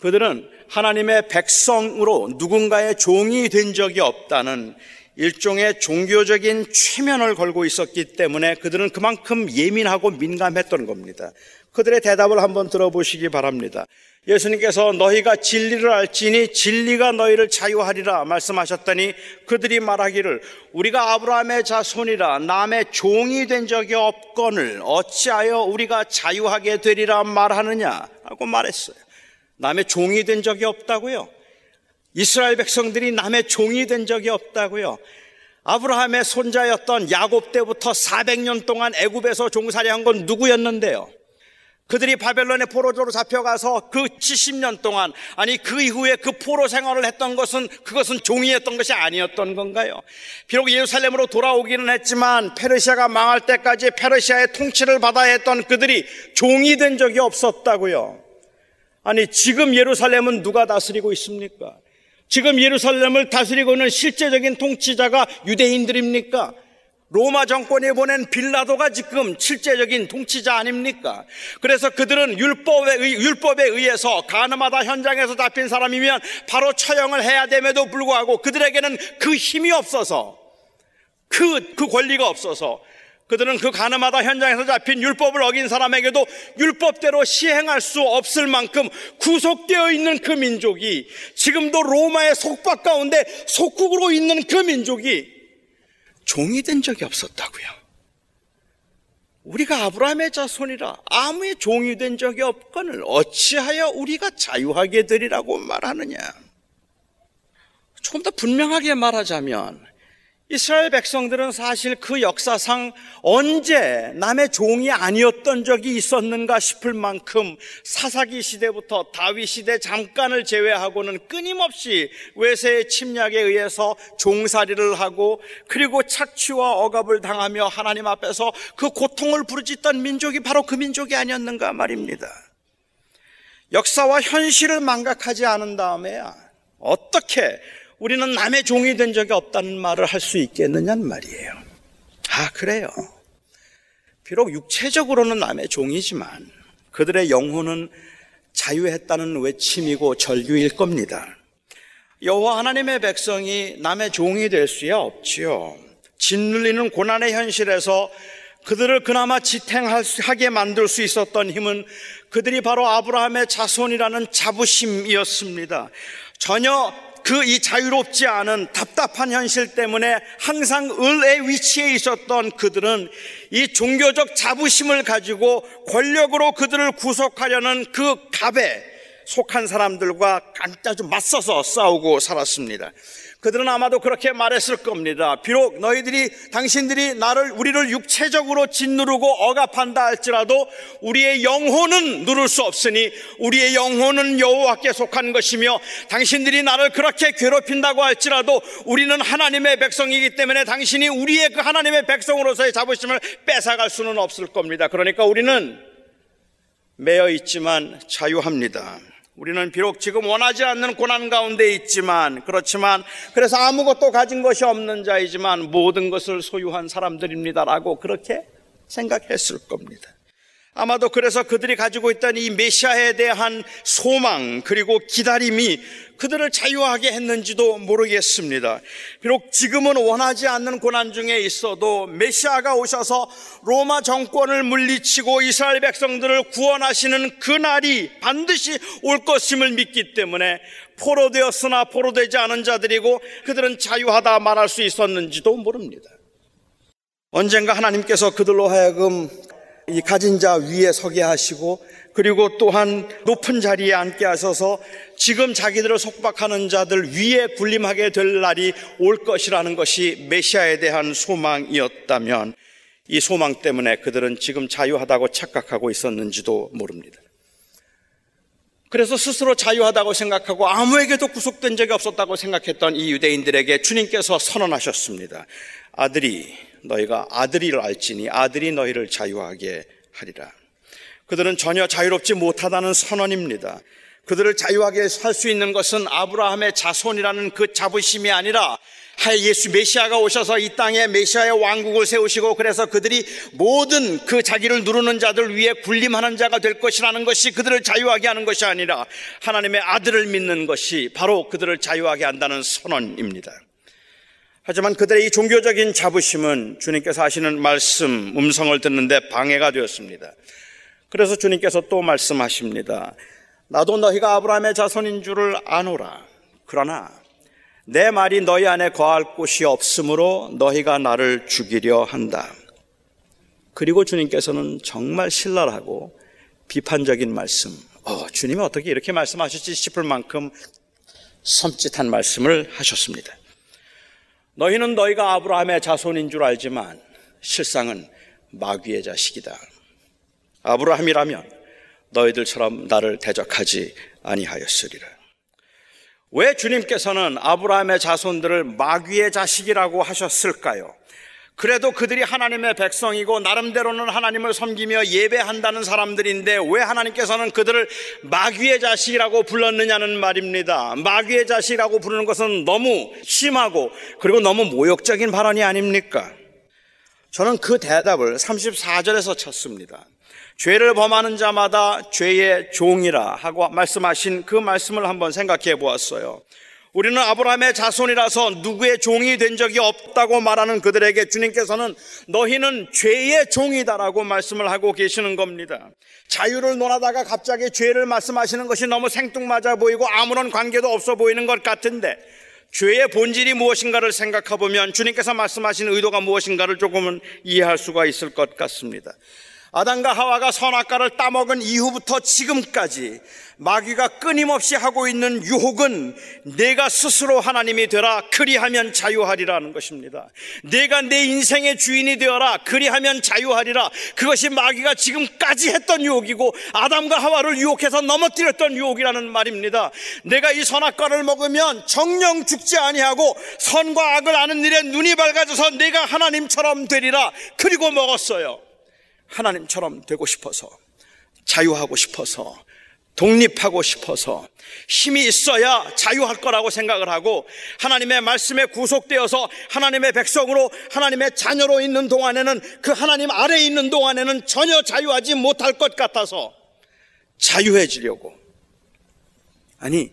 그들은 하나님의 백성으로 누군가의 종이 된 적이 없다는 일종의 종교적인 최면을 걸고 있었기 때문에 그들은 그만큼 예민하고 민감했던 겁니다. 그들의 대답을 한번 들어보시기 바랍니다. 예수님께서 너희가 진리를 알지니 진리가 너희를 자유하리라 말씀하셨더니 그들이 말하기를 우리가 아브라함의 자손이라 남의 종이 된 적이 없거늘 어찌하여 우리가 자유하게 되리라 말하느냐 하고 말했어요. 남의 종이 된 적이 없다고요. 이스라엘 백성들이 남의 종이 된 적이 없다고요. 아브라함의 손자였던 야곱 때부터 400년 동안 애굽에서 종살이한 건 누구였는데요? 그들이 바벨론의 포로조로 잡혀가서 그 70년 동안 아니 그 이후에 그 포로 생활을 했던 것은 그것은 종이었던 것이 아니었던 건가요? 비록 예루살렘으로 돌아오기는 했지만 페르시아가 망할 때까지 페르시아의 통치를 받아야 했던 그들이 종이 된 적이 없었다고요. 아니 지금 예루살렘은 누가 다스리고 있습니까? 지금 예루살렘을 다스리고 있는 실제적인 통치자가 유대인들입니까? 로마 정권이 보낸 빌라도가 지금 실제적인 통치자 아닙니까? 그래서 그들은 율법에, 의, 율법에 의해서 가늠하다 현장에서 잡힌 사람이면 바로 처형을 해야 됨에도 불구하고 그들에게는 그 힘이 없어서 그, 그 권리가 없어서 그들은 그 가늠하다 현장에서 잡힌 율법을 어긴 사람에게도 율법대로 시행할 수 없을 만큼 구속되어 있는 그 민족이 지금도 로마의 속박 가운데 속국으로 있는 그 민족이 종이 된 적이 없었다고요. 우리가 아브라함의 자손이라 아무의 종이 된 적이 없거늘 어찌하여 우리가 자유하게 되리라고 말하느냐. 조금 더 분명하게 말하자면 이스라엘 백성들은 사실 그 역사상 언제 남의 종이 아니었던 적이 있었는가 싶을 만큼 사사기 시대부터 다윗 시대 잠깐을 제외하고는 끊임없이 외세의 침략에 의해서 종살이를 하고 그리고 착취와 억압을 당하며 하나님 앞에서 그 고통을 부르짖던 민족이 바로 그 민족이 아니었는가 말입니다. 역사와 현실을 망각하지 않은 다음에야 어떻게 우리는 남의 종이 된 적이 없다는 말을 할 수 있겠느냐는 말이에요. 아, 그래요. 비록 육체적으로는 남의 종이지만 그들의 영혼은 자유했다는 외침이고 절규일 겁니다. 여호와 하나님의 백성이 남의 종이 될 수야 없지요. 짓눌리는 고난의 현실에서 그들을 그나마 지탱하게 만들 수 있었던 힘은 그들이 바로 아브라함의 자손이라는 자부심이었습니다. 전혀 그 이 자유롭지 않은 답답한 현실 때문에 항상 을의 위치에 있었던 그들은 이 종교적 자부심을 가지고 권력으로 그들을 구속하려는 그 갑에 속한 사람들과 아주 맞서서 싸우고 살았습니다. 그들은 아마도 그렇게 말했을 겁니다. 비록 너희들이 당신들이 나를 우리를 육체적으로 짓누르고 억압한다 할지라도 우리의 영혼은 누를 수 없으니 우리의 영혼은 여호와께 속한 것이며 당신들이 나를 그렇게 괴롭힌다고 할지라도 우리는 하나님의 백성이기 때문에 당신이 우리의 그 하나님의 백성으로서의 자부심을 뺏어갈 수는 없을 겁니다. 그러니까 우리는 매여 있지만 자유합니다. 우리는 비록 지금 원하지 않는 고난 가운데 있지만 그렇지만 그래서 아무것도 가진 것이 없는 자이지만 모든 것을 소유한 사람들입니다라고 그렇게 생각했을 겁니다. 아마도 그래서 그들이 가지고 있던 이 메시아에 대한 소망 그리고 기다림이 그들을 자유하게 했는지도 모르겠습니다. 비록 지금은 원하지 않는 고난 중에 있어도 메시아가 오셔서 로마 정권을 물리치고 이스라엘 백성들을 구원하시는 그날이 반드시 올 것임을 믿기 때문에 포로되었으나 포로되지 않은 자들이고 그들은 자유하다 말할 수 있었는지도 모릅니다. 언젠가 하나님께서 그들로 하여금 이 가진 자 위에 서게 하시고 그리고 또한 높은 자리에 앉게 하셔서 지금 자기들을 속박하는 자들 위에 군림하게 될 날이 올 것이라는 것이 메시아에 대한 소망이었다면 이 소망 때문에 그들은 지금 자유하다고 착각하고 있었는지도 모릅니다. 그래서 스스로 자유하다고 생각하고 아무에게도 구속된 적이 없었다고 생각했던 이 유대인들에게 주님께서 선언하셨습니다. 아들이 너희가 아들이를 알지니 아들이 너희를 자유하게 하리라. 그들은 전혀 자유롭지 못하다는 선언입니다. 그들을 자유하게 살 수 있는 것은 아브라함의 자손이라는 그 자부심이 아니라 예수 메시아가 오셔서 이 땅에 메시아의 왕국을 세우시고 그래서 그들이 모든 그 자기를 누르는 자들 위에 군림하는 자가 될 것이라는 것이 그들을 자유하게 하는 것이 아니라 하나님의 아들을 믿는 것이 바로 그들을 자유하게 한다는 선언입니다. 하지만 그들의 이 종교적인 자부심은 주님께서 하시는 말씀, 음성을 듣는데 방해가 되었습니다. 그래서 주님께서 또 말씀하십니다. 나도 너희가 아브라함의 자손인 줄을 아노라. 그러나 내 말이 너희 안에 거할 곳이 없으므로 너희가 나를 죽이려 한다. 그리고 주님께서는 정말 신랄하고 비판적인 말씀, 어, 주님이 어떻게 이렇게 말씀하셨지 싶을 만큼 섬찟한 말씀을 하셨습니다. 너희는 너희가 아브라함의 자손인 줄 알지만 실상은 마귀의 자식이다. 아브라함이라면 너희들처럼 나를 대적하지 아니하였으리라. 왜 주님께서는 아브라함의 자손들을 마귀의 자식이라고 하셨을까요? 그래도 그들이 하나님의 백성이고 나름대로는 하나님을 섬기며 예배한다는 사람들인데 왜 하나님께서는 그들을 마귀의 자식이라고 불렀느냐는 말입니다. 마귀의 자식이라고 부르는 것은 너무 심하고 그리고 너무 모욕적인 발언이 아닙니까? 저는 그 대답을 34절에서 쳤습니다. 죄를 범하는 자마다 죄의 종이라 하고 말씀하신 그 말씀을 한번 생각해 보았어요. 우리는 아브라함의 자손이라서 누구의 종이 된 적이 없다고 말하는 그들에게 주님께서는 너희는 죄의 종이다라고 말씀을 하고 계시는 겁니다. 자유를 논하다가 갑자기 죄를 말씀하시는 것이 너무 생뚱맞아 보이고 아무런 관계도 없어 보이는 것 같은데 죄의 본질이 무엇인가를 생각해 보면 주님께서 말씀하신 의도가 무엇인가를 조금은 이해할 수가 있을 것 같습니다. 아담과 하와가 선악과를 따먹은 이후부터 지금까지 마귀가 끊임없이 하고 있는 유혹은 내가 스스로 하나님이 되라 그리하면 자유하리라는 것입니다. 내가 내 인생의 주인이 되어라 그리하면 자유하리라 그것이 마귀가 지금까지 했던 유혹이고 아담과 하와를 유혹해서 넘어뜨렸던 유혹이라는 말입니다. 내가 이 선악과를 먹으면 정령 죽지 아니하고 선과 악을 아는 일에 눈이 밝아져서 내가 하나님처럼 되리라 그리고 먹었어요. 하나님처럼 되고 싶어서 자유하고 싶어서 독립하고 싶어서 힘이 있어야 자유할 거라고 생각을 하고 하나님의 말씀에 구속되어서 하나님의 백성으로 하나님의 자녀로 있는 동안에는 그 하나님 아래에 있는 동안에는 전혀 자유하지 못할 것 같아서 자유해지려고 아니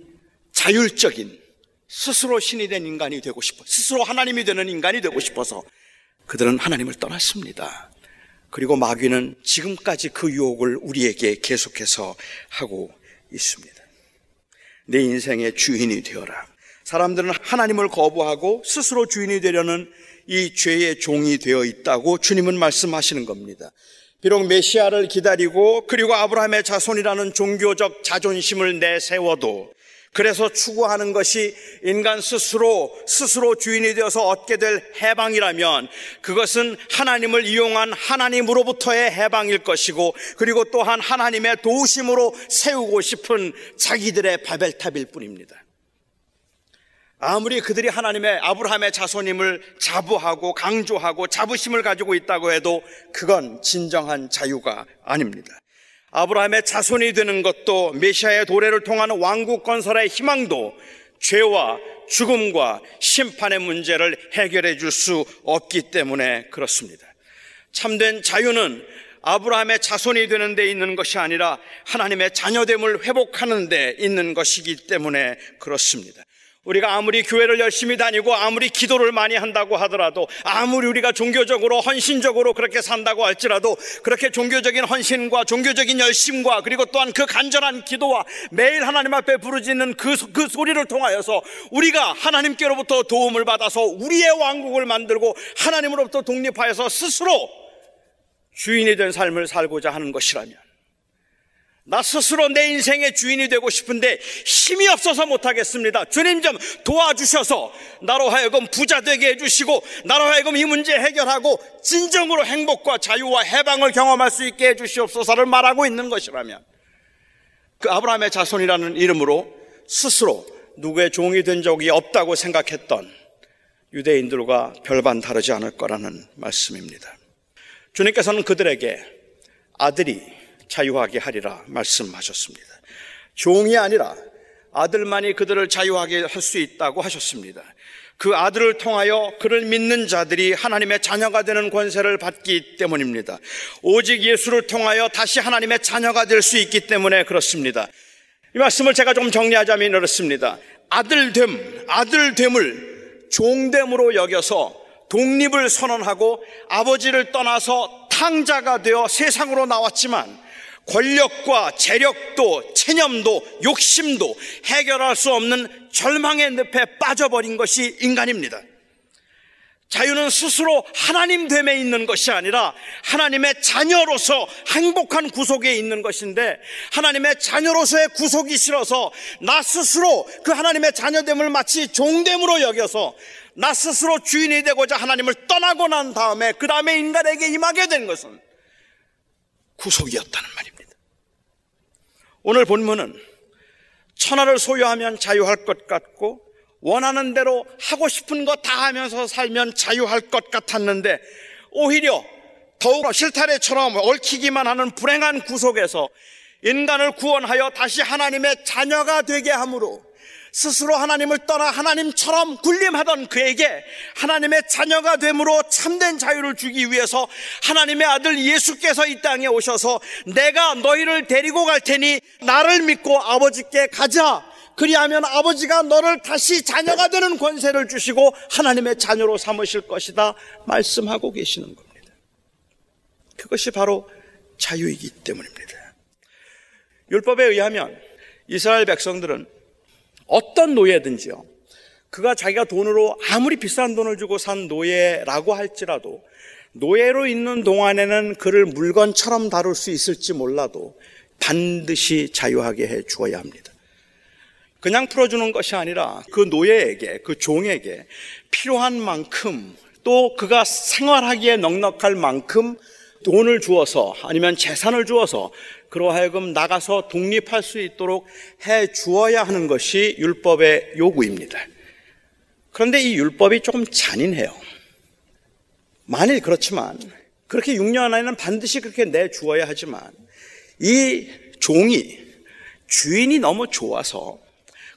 자율적인 스스로 신이 된 인간이 되고 싶어 스스로 하나님이 되는 인간이 되고 싶어서 그들은 하나님을 떠났습니다. 그리고 마귀는 지금까지 그 유혹을 우리에게 계속해서 하고 있습니다. 내 인생의 주인이 되어라. 사람들은 하나님을 거부하고 스스로 주인이 되려는 이 죄의 종이 되어 있다고 주님은 말씀하시는 겁니다. 비록 메시아를 기다리고 그리고 아브라함의 자손이라는 종교적 자존심을 내세워도 그래서 추구하는 것이 인간 스스로 스스로 주인이 되어서 얻게 될 해방이라면 그것은 하나님을 이용한 하나님으로부터의 해방일 것이고 그리고 또한 하나님의 도심으로 세우고 싶은 자기들의 바벨탑일 뿐입니다. 아무리 그들이 하나님의 아브라함의 자손임을 자부하고 강조하고 자부심을 가지고 있다고 해도 그건 진정한 자유가 아닙니다. 아브라함의 자손이 되는 것도 메시아의 도래를 통한 왕국 건설의 희망도 죄와 죽음과 심판의 문제를 해결해 줄 수 없기 때문에 그렇습니다. 참된 자유는 아브라함의 자손이 되는 데 있는 것이 아니라 하나님의 자녀됨을 회복하는 데 있는 것이기 때문에 그렇습니다. 우리가 아무리 교회를 열심히 다니고 아무리 기도를 많이 한다고 하더라도 아무리 우리가 종교적으로 헌신적으로 그렇게 산다고 할지라도 그렇게 종교적인 헌신과 종교적인 열심과 그리고 또한 그 간절한 기도와 매일 하나님 앞에 부르짖는 그, 그 소리를 통하여서 우리가 하나님께로부터 도움을 받아서 우리의 왕국을 만들고 하나님으로부터 독립하여서 스스로 주인이 된 삶을 살고자 하는 것이라면 나 스스로 내 인생의 주인이 되고 싶은데 힘이 없어서 못하겠습니다. 주님 좀 도와주셔서 나로 하여금 부자 되게 해주시고 나로 하여금 이 문제 해결하고 진정으로 행복과 자유와 해방을 경험할 수 있게 해주시옵소서를 말하고 있는 것이라면 그 아브라함의 자손이라는 이름으로 스스로 누구의 종이 된 적이 없다고 생각했던 유대인들과 별반 다르지 않을 거라는 말씀입니다. 주님께서는 그들에게 아들이 자유하게 하리라 말씀하셨습니다. 종이 아니라 아들만이 그들을 자유하게 할 수 있다고 하셨습니다. 그 아들을 통하여 그를 믿는 자들이 하나님의 자녀가 되는 권세를 받기 때문입니다. 오직 예수를 통하여 다시 하나님의 자녀가 될 수 있기 때문에 그렇습니다. 이 말씀을 제가 좀 정리하자면 이렇습니다. 아들됨, 아들됨을 종됨으로 여겨서 독립을 선언하고 아버지를 떠나서 탕자가 되어 세상으로 나왔지만 권력과 재력도 체념도 욕심도 해결할 수 없는 절망의 늪에 빠져버린 것이 인간입니다. 자유는 스스로 하나님 됨에 있는 것이 아니라 하나님의 자녀로서 행복한 구속에 있는 것인데 하나님의 자녀로서의 구속이 싫어서 나 스스로 그 하나님의 자녀됨을 마치 종됨으로 여겨서 나 스스로 주인이 되고자 하나님을 떠나고 난 다음에 그 다음에 인간에게 임하게 된 것은 구속이었다는 말입니다. 오늘 본문은 천하를 소유하면 자유할 것 같고 원하는 대로 하고 싶은 거다 하면서 살면 자유할 것 같았는데 오히려 더욱 실타래처럼 얽히기만 하는 불행한 구속에서 인간을 구원하여 다시 하나님의 자녀가 되게 함으로 스스로 하나님을 떠나 하나님처럼 군림하던 그에게 하나님의 자녀가 됨으로 참된 자유를 주기 위해서 하나님의 아들 예수께서 이 땅에 오셔서 내가 너희를 데리고 갈 테니 나를 믿고 아버지께 가자. 그리하면 아버지가 너를 다시 자녀가 되는 권세를 주시고 하나님의 자녀로 삼으실 것이다. 말씀하고 계시는 겁니다. 그것이 바로 자유이기 때문입니다. 율법에 의하면 이스라엘 백성들은 어떤 노예든지요. 그가 자기가 돈으로 아무리 비싼 돈을 주고 산 노예라고 할지라도 노예로 있는 동안에는 그를 물건처럼 다룰 수 있을지 몰라도 반드시 자유하게 해 주어야 합니다. 그냥 풀어주는 것이 아니라 그 노예에게, 그 종에게 필요한 만큼 또 그가 생활하기에 넉넉할 만큼 돈을 주어서 아니면 재산을 주어서 그러하여금 나가서 독립할 수 있도록 해 주어야 하는 것이 율법의 요구입니다. 그런데 이 율법이 조금 잔인해요. 만일 그렇지만 그렇게 6년 안에는 반드시 그렇게 내 주어야 하지만 이 종이 주인이 너무 좋아서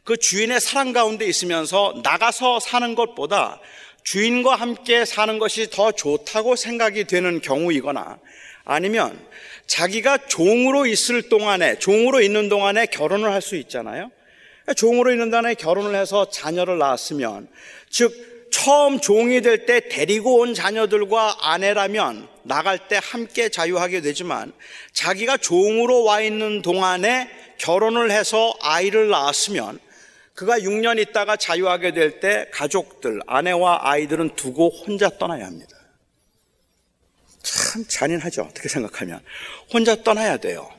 그 주인의 사랑 가운데 있으면서 나가서 사는 것보다 주인과 함께 사는 것이 더 좋다고 생각이 되는 경우이거나 아니면 자기가 종으로 있을 동안에, 종으로 있는 동안에 결혼을 할 수 있잖아요. 종으로 있는 동안에 결혼을 해서 자녀를 낳았으면, 즉, 처음 종이 될 때 데리고 온 자녀들과 아내라면 나갈 때 함께 자유하게 되지만 자기가 종으로 와 있는 동안에 결혼을 해서 아이를 낳았으면 그가 6년 있다가 자유하게 될 때 가족들, 아내와 아이들은 두고 혼자 떠나야 합니다. 참 잔인하죠. 어떻게 생각하면. 혼자 떠나야 돼요.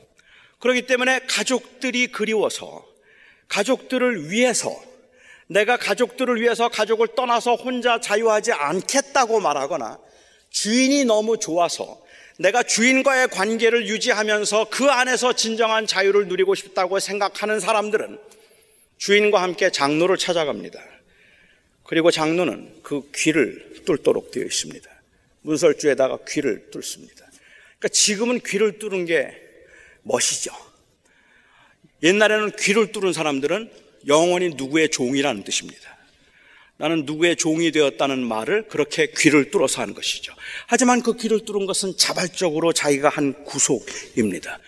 그렇기 때문에 가족들이 그리워서, 가족들을 위해서, 내가 가족들을 위해서 가족을 떠나서 혼자 자유하지 않겠다고 말하거나, 주인이 너무 좋아서, 내가 주인과의 관계를 유지하면서 그 안에서 진정한 자유를 누리고 싶다고 생각하는 사람들은 주인과 함께 장로를 찾아갑니다. 그리고 장로는 그 귀를 뚫도록 되어 있습니다. 문설주에다가 귀를 뚫습니다. 그러니까 지금은 귀를 뚫은 게 멋이죠. 옛날에는 귀를 뚫은 사람들은 영원히 누구의 종이라는 뜻입니다. 나는 누구의 종이 되었다는 말을 그렇게 귀를 뚫어서 한 것이죠. 하지만 그 귀를 뚫은 것은 자발적으로 자기가 한 구속입니다.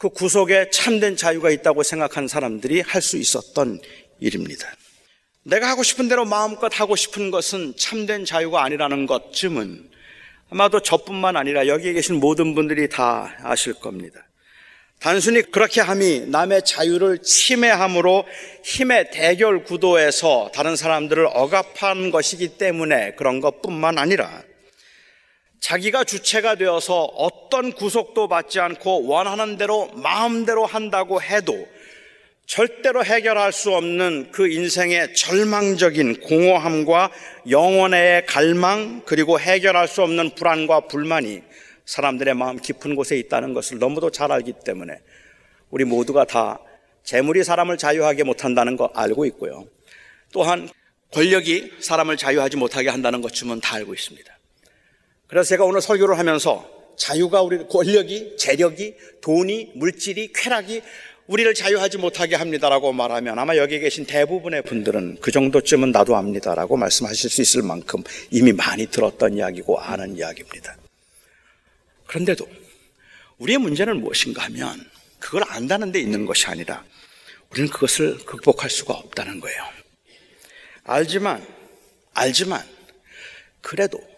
그 구속에 참된 자유가 있다고 생각한 사람들이 할 수 있었던 일입니다. 내가 하고 싶은 대로 마음껏 하고 싶은 것은 참된 자유가 아니라는 것쯤은 아마도 저뿐만 아니라 여기에 계신 모든 분들이 다 아실 겁니다. 단순히 그렇게 함이 남의 자유를 침해함으로 힘의 대결 구도에서 다른 사람들을 억압한 것이기 때문에 그런 것 뿐만 아니라 자기가 주체가 되어서 어떤 구속도 받지 않고 원하는 대로 마음대로 한다고 해도 절대로 해결할 수 없는 그 인생의 절망적인 공허함과 영혼의 갈망 그리고 해결할 수 없는 불안과 불만이 사람들의 마음 깊은 곳에 있다는 것을 너무도 잘 알기 때문에 우리 모두가 다 재물이 사람을 자유하게 못한다는 거 알고 있고요. 또한 권력이 사람을 자유하지 못하게 한다는 것쯤은 다 알고 있습니다. 그래서 제가 오늘 설교를 하면서 자유가 우리 권력이, 재력이, 돈이, 물질이, 쾌락이 우리를 자유하지 못하게 합니다라고 말하면 아마 여기 계신 대부분의 분들은 그 정도쯤은 나도 압니다라고 말씀하실 수 있을 만큼 이미 많이 들었던 이야기고 아는 이야기입니다. 그런데도 우리의 문제는 무엇인가 하면 그걸 안다는 데 있는 것이 아니라 우리는 그것을 극복할 수가 없다는 거예요. 알지만, 알지만, 그래도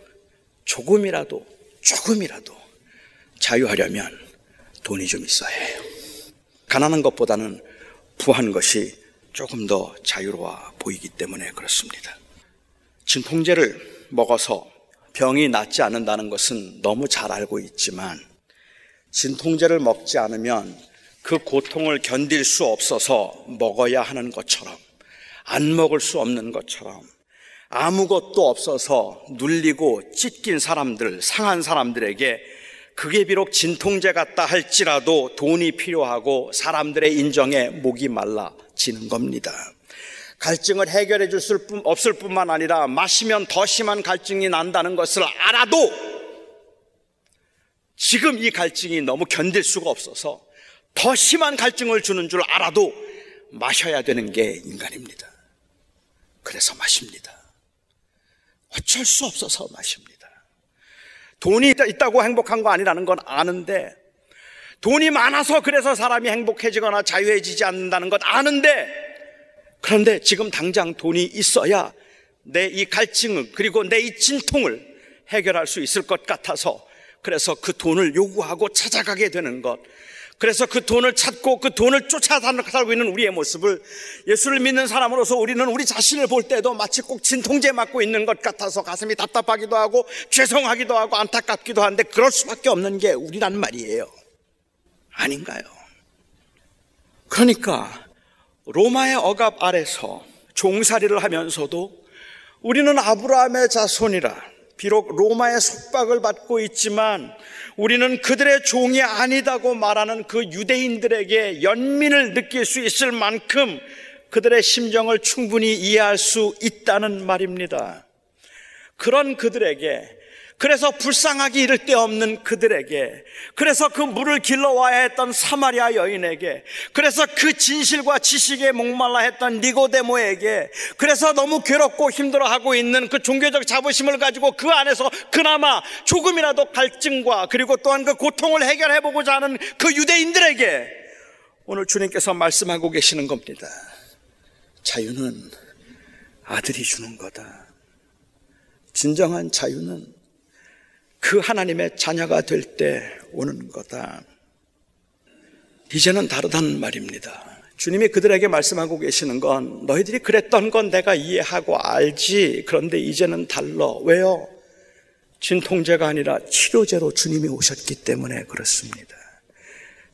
조금이라도, 조금이라도 자유하려면 돈이 좀 있어야 해요. 가난한 것보다는 부한 것이 조금 더 자유로워 보이기 때문에 그렇습니다. 진통제를 먹어서 병이 낫지 않는다는 것은 너무 잘 알고 있지만 진통제를 먹지 않으면 그 고통을 견딜 수 없어서 먹어야 하는 것처럼 안 먹을 수 없는 것처럼 아무것도 없어서 눌리고 찢긴 사람들, 상한 사람들에게 그게 비록 진통제 같다 할지라도 돈이 필요하고 사람들의 인정에 목이 말라지는 겁니다. 갈증을 해결해 줄 수 없을 뿐만 아니라 마시면 더 심한 갈증이 난다는 것을 알아도 지금 이 갈증이 너무 견딜 수가 없어서 더 심한 갈증을 주는 줄 알아도 마셔야 되는 게 인간입니다. 그래서 마십니다. 어쩔 수 없어서 마십니다. 돈이 있다고 행복한 거 아니라는 건 아는데 돈이 많아서 그래서 사람이 행복해지거나 자유해지지 않는다는 것 아는데 그런데 지금 당장 돈이 있어야 내 이 갈증을 그리고 내 이 진통을 해결할 수 있을 것 같아서 그래서 그 돈을 요구하고 찾아가게 되는 것. 그래서 그 돈을 찾고 그 돈을 쫓아 살고 있는 우리의 모습을 예수를 믿는 사람으로서 우리는 우리 자신을 볼 때도 마치 꼭 진통제 맞고 있는 것 같아서 가슴이 답답하기도 하고 죄송하기도 하고 안타깝기도 한데 그럴 수밖에 없는 게 우리란 말이에요. 아닌가요? 그러니까 로마의 억압 아래서 종살이를 하면서도 우리는 아브라함의 자손이라 비록 로마의 속박을 받고 있지만 우리는 그들의 종이 아니다고 말하는 그 유대인들에게 연민을 느낄 수 있을 만큼 그들의 심정을 충분히 이해할 수 있다는 말입니다. 그런 그들에게 그래서 불쌍하기 이를 데 없는 그들에게, 그래서 그 물을 길러와야 했던 사마리아 여인에게, 그래서 그 진실과 지식에 목말라 했던 니고데모에게, 그래서 너무 괴롭고 힘들어하고 있는 그 종교적 자부심을 가지고 그 안에서 그나마 조금이라도 갈증과 그리고 또한 그 고통을 해결해 보고자 하는 그 유대인들에게 오늘 주님께서 말씀하고 계시는 겁니다. 자유는 아들이 주는 거다. 진정한 자유는 그 하나님의 자녀가 될 때 오는 거다. 이제는 다르다는 말입니다. 주님이 그들에게 말씀하고 계시는 건 너희들이 그랬던 건 내가 이해하고 알지. 그런데 이제는 달라. 왜요? 진통제가 아니라 치료제로 주님이 오셨기 때문에 그렇습니다.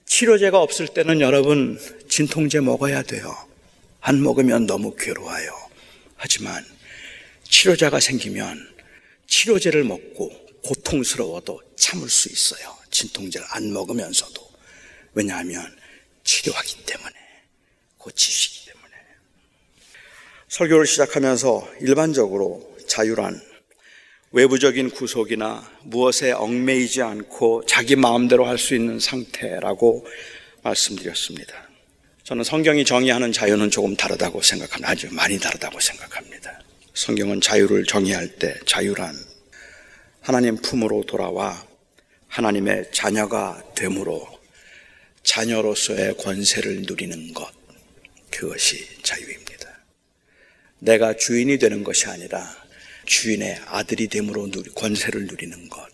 치료제가 없을 때는 여러분 진통제 먹어야 돼요. 안 먹으면 너무 괴로워요. 하지만 치료제가 생기면 치료제를 먹고 고통스러워도 참을 수 있어요. 진통제를 안 먹으면서도. 왜냐하면 치료하기 때문에, 고치시기 때문에. 설교를 시작하면서 일반적으로 자유란 외부적인 구속이나 무엇에 얽매이지 않고 자기 마음대로 할 수 있는 상태라고 말씀드렸습니다. 저는 성경이 정의하는 자유는 조금 다르다고 생각합니다. 아주 많이 다르다고 생각합니다. 성경은 자유를 정의할 때 자유란 하나님 품으로 돌아와 하나님의 자녀가 되므로 자녀로서의 권세를 누리는 것, 그것이 자유입니다. 내가 주인이 되는 것이 아니라 주인의 아들이 됨으로 권세를 누리는 것,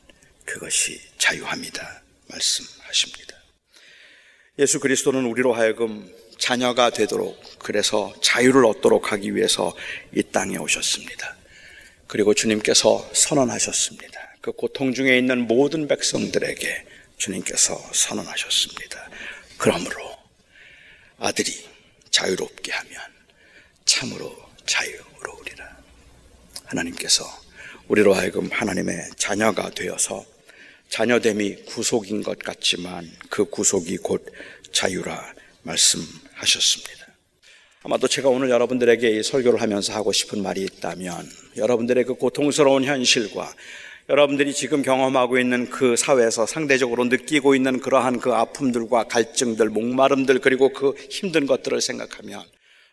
그것이 자유합니다. 말씀하십니다. 예수 그리스도는 우리로 하여금 자녀가 되도록 그래서 자유를 얻도록 하기 위해서 이 땅에 오셨습니다. 그리고 주님께서 선언하셨습니다. 그 고통 중에 있는 모든 백성들에게 주님께서 선언하셨습니다. 그러므로 아들이 자유롭게 하면 참으로 자유로우리라. 하나님께서 우리로 하여금 하나님의 자녀가 되어서 자녀됨이 구속인 것 같지만 그 구속이 곧 자유라 말씀하셨습니다. 아마도 제가 오늘 여러분들에게 이 설교를 하면서 하고 싶은 말이 있다면 여러분들의 그 고통스러운 현실과 여러분들이 지금 경험하고 있는 그 사회에서 상대적으로 느끼고 있는 그러한 그 아픔들과 갈증들, 목마름들, 그리고 그 힘든 것들을 생각하면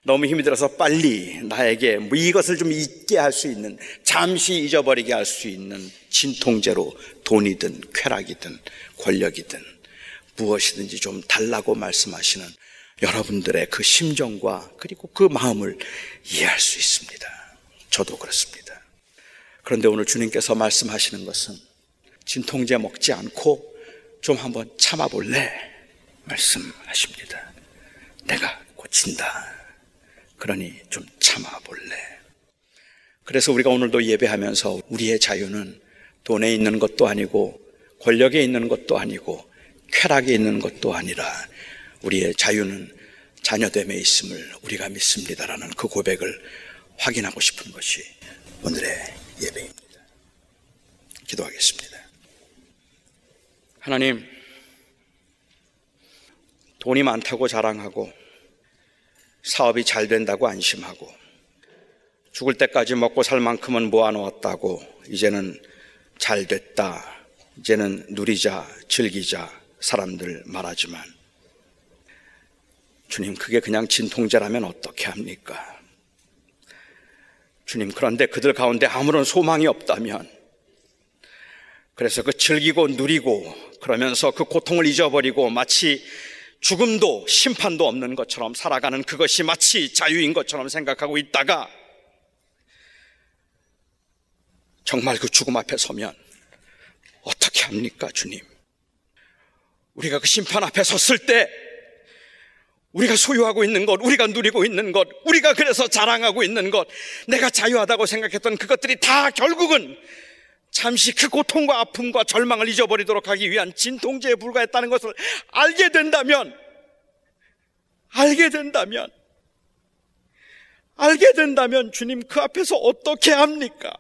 너무 힘이 들어서 빨리 나에게 뭐 이것을 좀 잊게 할 수 있는, 잠시 잊어버리게 할 수 있는 진통제로 돈이든 쾌락이든 권력이든 무엇이든지 좀 달라고 말씀하시는 여러분들의 그 심정과 그리고 그 마음을 이해할 수 있습니다. 저도 그렇습니다. 그런데 오늘 주님께서 말씀하시는 것은 진통제 먹지 않고 좀 한번 참아볼래? 말씀하십니다. 내가 고친다. 그러니 좀 참아볼래? 그래서 우리가 오늘도 예배하면서 우리의 자유는 돈에 있는 것도 아니고 권력에 있는 것도 아니고 쾌락에 있는 것도 아니라 우리의 자유는 자녀됨에 있음을 우리가 믿습니다라는 그 고백을 확인하고 싶은 것이 오늘의 예배입니다. 기도하겠습니다. 하나님, 돈이 많다고 자랑하고 사업이 잘 된다고 안심하고 죽을 때까지 먹고 살 만큼은 모아놓았다고 이제는 잘 됐다. 이제는 누리자, 즐기자 사람들 말하지만 주님, 그게 그냥 진통제라면 어떻게 합니까? 주님, 그런데 그들 가운데 아무런 소망이 없다면, 그래서 그 즐기고 누리고 그러면서 그 고통을 잊어버리고 마치 죽음도 심판도 없는 것처럼 살아가는 그것이 마치 자유인 것처럼 생각하고 있다가 정말 그 죽음 앞에 서면 어떻게 합니까, 주님? 우리가 그 심판 앞에 섰을 때 우리가 소유하고 있는 것, 우리가 누리고 있는 것, 우리가 그래서 자랑하고 있는 것, 내가 자유하다고 생각했던 그것들이 다 결국은 잠시 그 고통과 아픔과 절망을 잊어버리도록 하기 위한 진통제에 불과했다는 것을 알게 된다면, 알게 된다면, 알게 된다면 주님 그 앞에서 어떻게 합니까?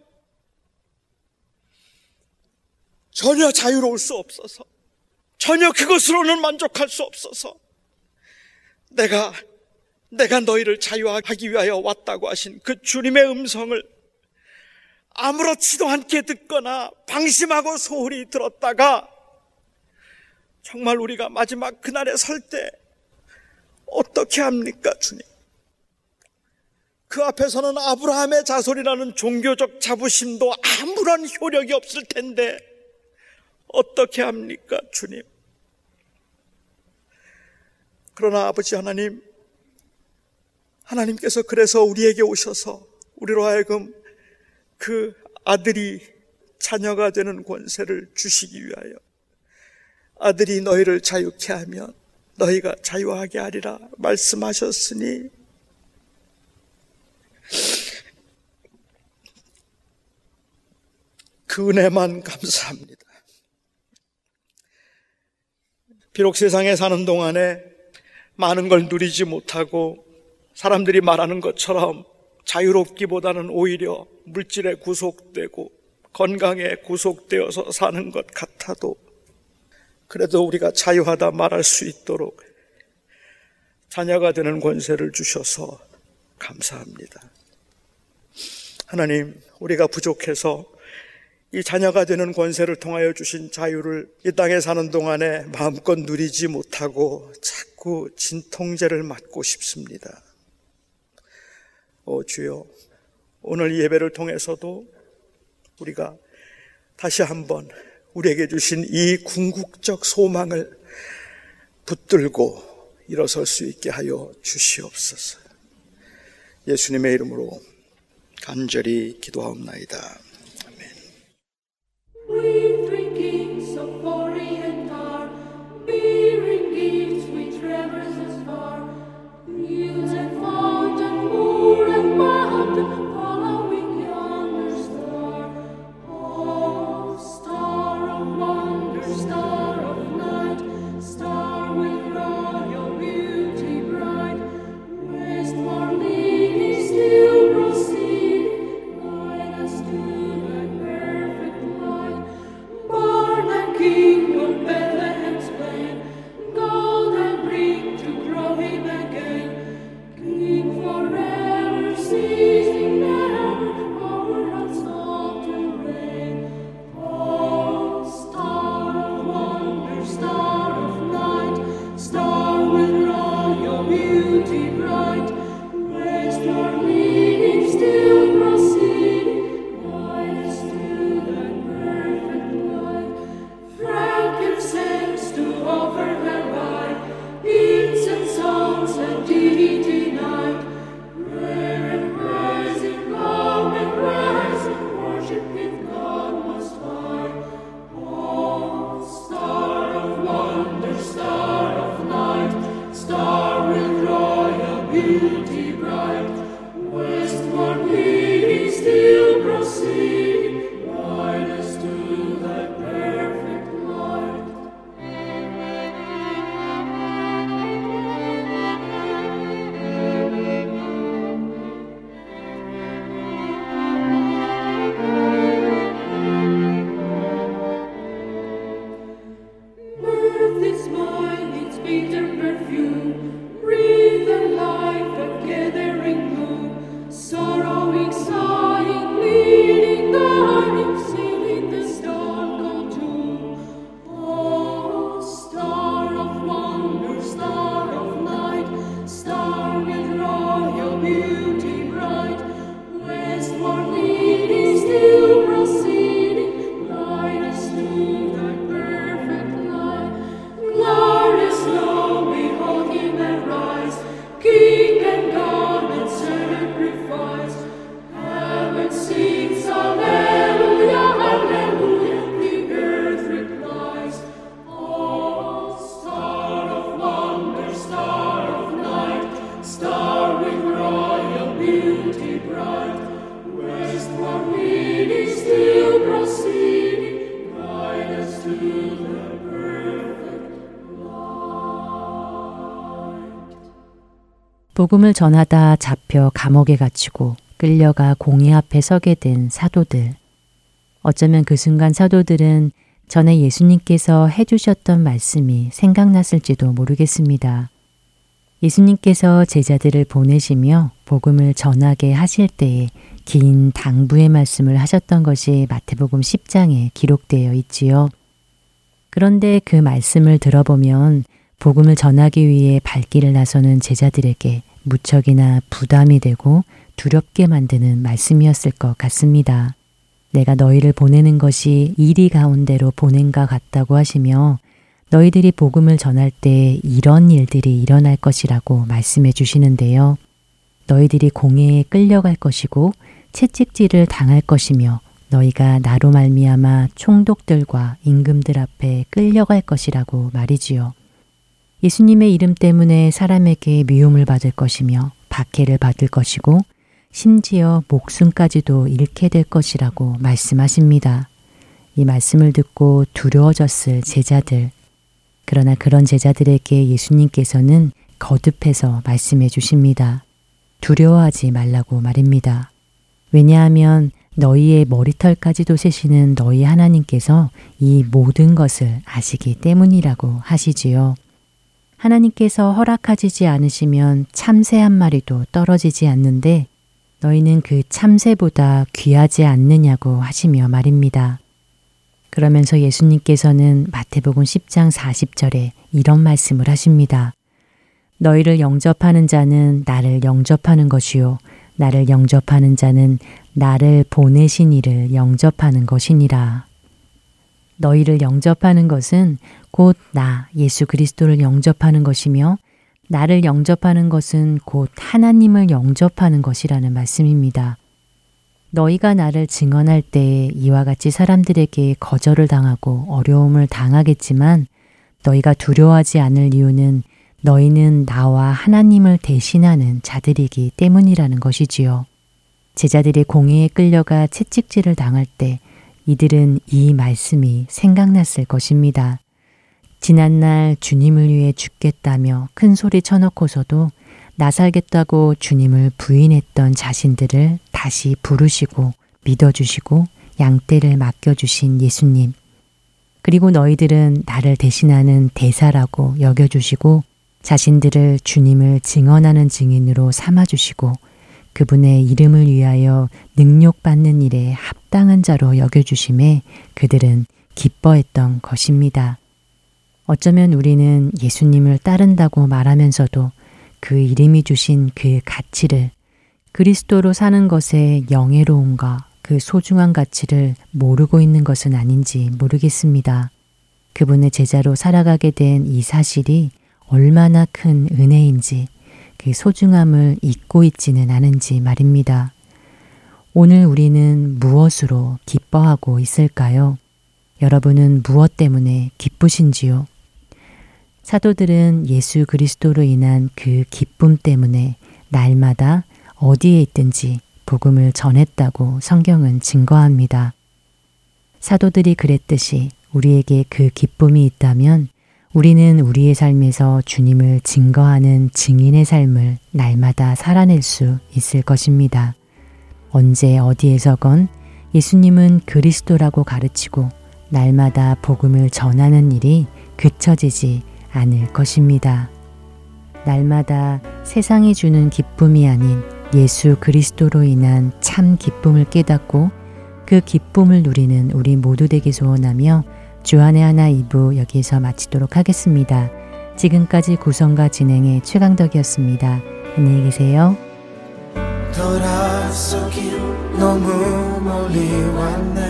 전혀 자유로울 수 없어서, 전혀 그것으로는 만족할 수 없어서, 내가, 내가 너희를 자유하기 위하여 왔다고 하신 그 주님의 음성을 아무렇지도 않게 듣거나 방심하고 소홀히 들었다가 정말 우리가 마지막 그날에 설 때 어떻게 합니까, 주님? 그 앞에서는 아브라함의 자손이라는 종교적 자부심도 아무런 효력이 없을 텐데 어떻게 합니까, 주님? 그러나 아버지 하나님, 하나님께서 그래서 우리에게 오셔서 우리로 하여금 그 아들이 자녀가 되는 권세를 주시기 위하여 아들이 너희를 자유케 하면 너희가 자유하게 하리라 말씀하셨으니 그 은혜만 감사합니다. 비록 세상에 사는 동안에 많은 걸 누리지 못하고 사람들이 말하는 것처럼 자유롭기보다는 오히려 물질에 구속되고 건강에 구속되어서 사는 것 같아도 그래도 우리가 자유하다 말할 수 있도록 자녀가 되는 권세를 주셔서 감사합니다. 하나님, 우리가 부족해서 이 자녀가 되는 권세를 통하여 주신 자유를 이 땅에 사는 동안에 마음껏 누리지 못하고 자 꾸 진통제를 맞고 싶습니다. 오 주여, 오늘 예배를 통해서도 우리가 다시 한번 우리에게 주신 이 궁극적 소망을 붙들고 일어설 수 있게 하여 주시옵소서. 예수님의 이름으로 간절히 기도하옵나이다. Three 복음을 전하다 잡혀 감옥에 갇히고 끌려가 공의 앞에 서게 된 사도들. 어쩌면 그 순간 사도들은 전에 예수님께서 해주셨던 말씀이 생각났을지도 모르겠습니다. 예수님께서 제자들을 보내시며 복음을 전하게 하실 때에 긴 당부의 말씀을 하셨던 것이 마태복음 10장에 기록되어 있지요. 그런데 그 말씀을 들어보면 복음을 전하기 위해 발길을 나서는 제자들에게 무척이나 부담이 되고 두렵게 만드는 말씀이었을 것 같습니다. 내가 너희를 보내는 것이 이리 가운데로 보낸가 같다고 하시며 너희들이 복음을 전할 때 이런 일들이 일어날 것이라고 말씀해 주시는데요. 너희들이 공회에 끌려갈 것이고 채찍질을 당할 것이며 너희가 나로 말미암아 총독들과 임금들 앞에 끌려갈 것이라고 말이지요. 예수님의 이름 때문에 사람에게 미움을 받을 것이며 박해를 받을 것이고 심지어 목숨까지도 잃게 될 것이라고 말씀하십니다. 이 말씀을 듣고 두려워졌을 제자들. 그러나 그런 제자들에게 예수님께서는 거듭해서 말씀해 주십니다. 두려워하지 말라고 말입니다. 왜냐하면 너희의 머리털까지도 세시는 너희 하나님께서 이 모든 것을 아시기 때문이라고 하시지요. 하나님께서 허락하지 않으시면 참새 한 마리도 떨어지지 않는데 너희는 그 참새보다 귀하지 않느냐고 하시며 말입니다. 그러면서 예수님께서는 마태복음 10장 40절에 이런 말씀을 하십니다. 너희를 영접하는 자는 나를 영접하는 것이요. 나를 영접하는 자는 나를 보내신 이를 영접하는 것이니라. 너희를 영접하는 것은 곧 나, 예수 그리스도를 영접하는 것이며 나를 영접하는 것은 곧 하나님을 영접하는 것이라는 말씀입니다. 너희가 나를 증언할 때 이와 같이 사람들에게 거절을 당하고 어려움을 당하겠지만 너희가 두려워하지 않을 이유는 너희는 나와 하나님을 대신하는 자들이기 때문이라는 것이지요. 제자들이 공회에 끌려가 채찍질을 당할 때 이들은 이 말씀이 생각났을 것입니다. 지난날 주님을 위해 죽겠다며 큰 소리 쳐놓고서도 나 살겠다고 주님을 부인했던 자신들을 다시 부르시고 믿어주시고 양떼를 맡겨주신 예수님. 그리고 너희들은 나를 대신하는 대사라고 여겨주시고 자신들을 주님을 증언하는 증인으로 삼아주시고 그분의 이름을 위하여 능욕받는 일에 합당한 자로 여겨주심에 그들은 기뻐했던 것입니다. 어쩌면 우리는 예수님을 따른다고 말하면서도 그 이름이 주신 그 가치를 그리스도로 사는 것의 영예로움과 그 소중한 가치를 모르고 있는 것은 아닌지 모르겠습니다. 그분의 제자로 살아가게 된 이 사실이 얼마나 큰 은혜인지 그 소중함을 잊고 있지는 않은지 말입니다. 오늘 우리는 무엇으로 기뻐하고 있을까요? 여러분은 무엇 때문에 기쁘신지요? 사도들은 예수 그리스도로 인한 그 기쁨 때문에 날마다 어디에 있든지 복음을 전했다고 성경은 증거합니다. 사도들이 그랬듯이 우리에게 그 기쁨이 있다면 우리는 우리의 삶에서 주님을 증거하는 증인의 삶을 날마다 살아낼 수 있을 것입니다. 언제 어디에서건 예수님은 그리스도라고 가르치고 날마다 복음을 전하는 일이 그쳐지지 않을 것입니다. 날마다 세상이 주는 기쁨이 아닌 예수 그리스도로 인한 참 기쁨을 깨닫고 그 기쁨을 누리는 우리 모두 되기 소원하며 주안의 하나 2부 여기서 마치도록 하겠습니다. 지금까지 구성과 진행의 최강덕이었습니다. 안녕히 계세요. 돌아서길 너무 멀리 왔네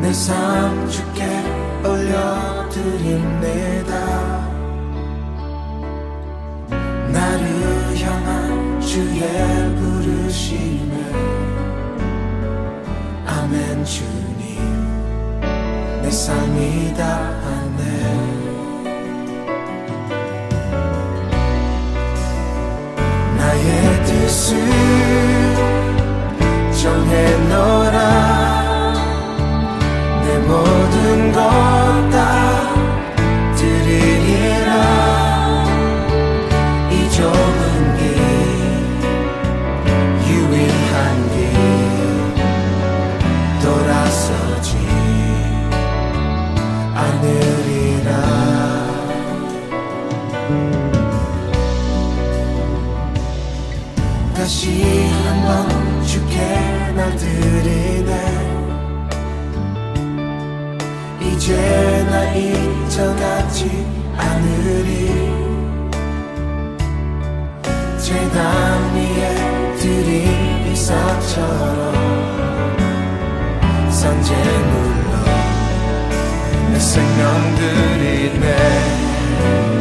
내 삶 주께 올려드립니다 나를 향한 주의 부르심에 아멘 주님 내 삶이 다하네. 나의 뜻을 정해 젖어가지 않으리. 제담 위에 들인 비석처럼 산재물로 내 생명들이 내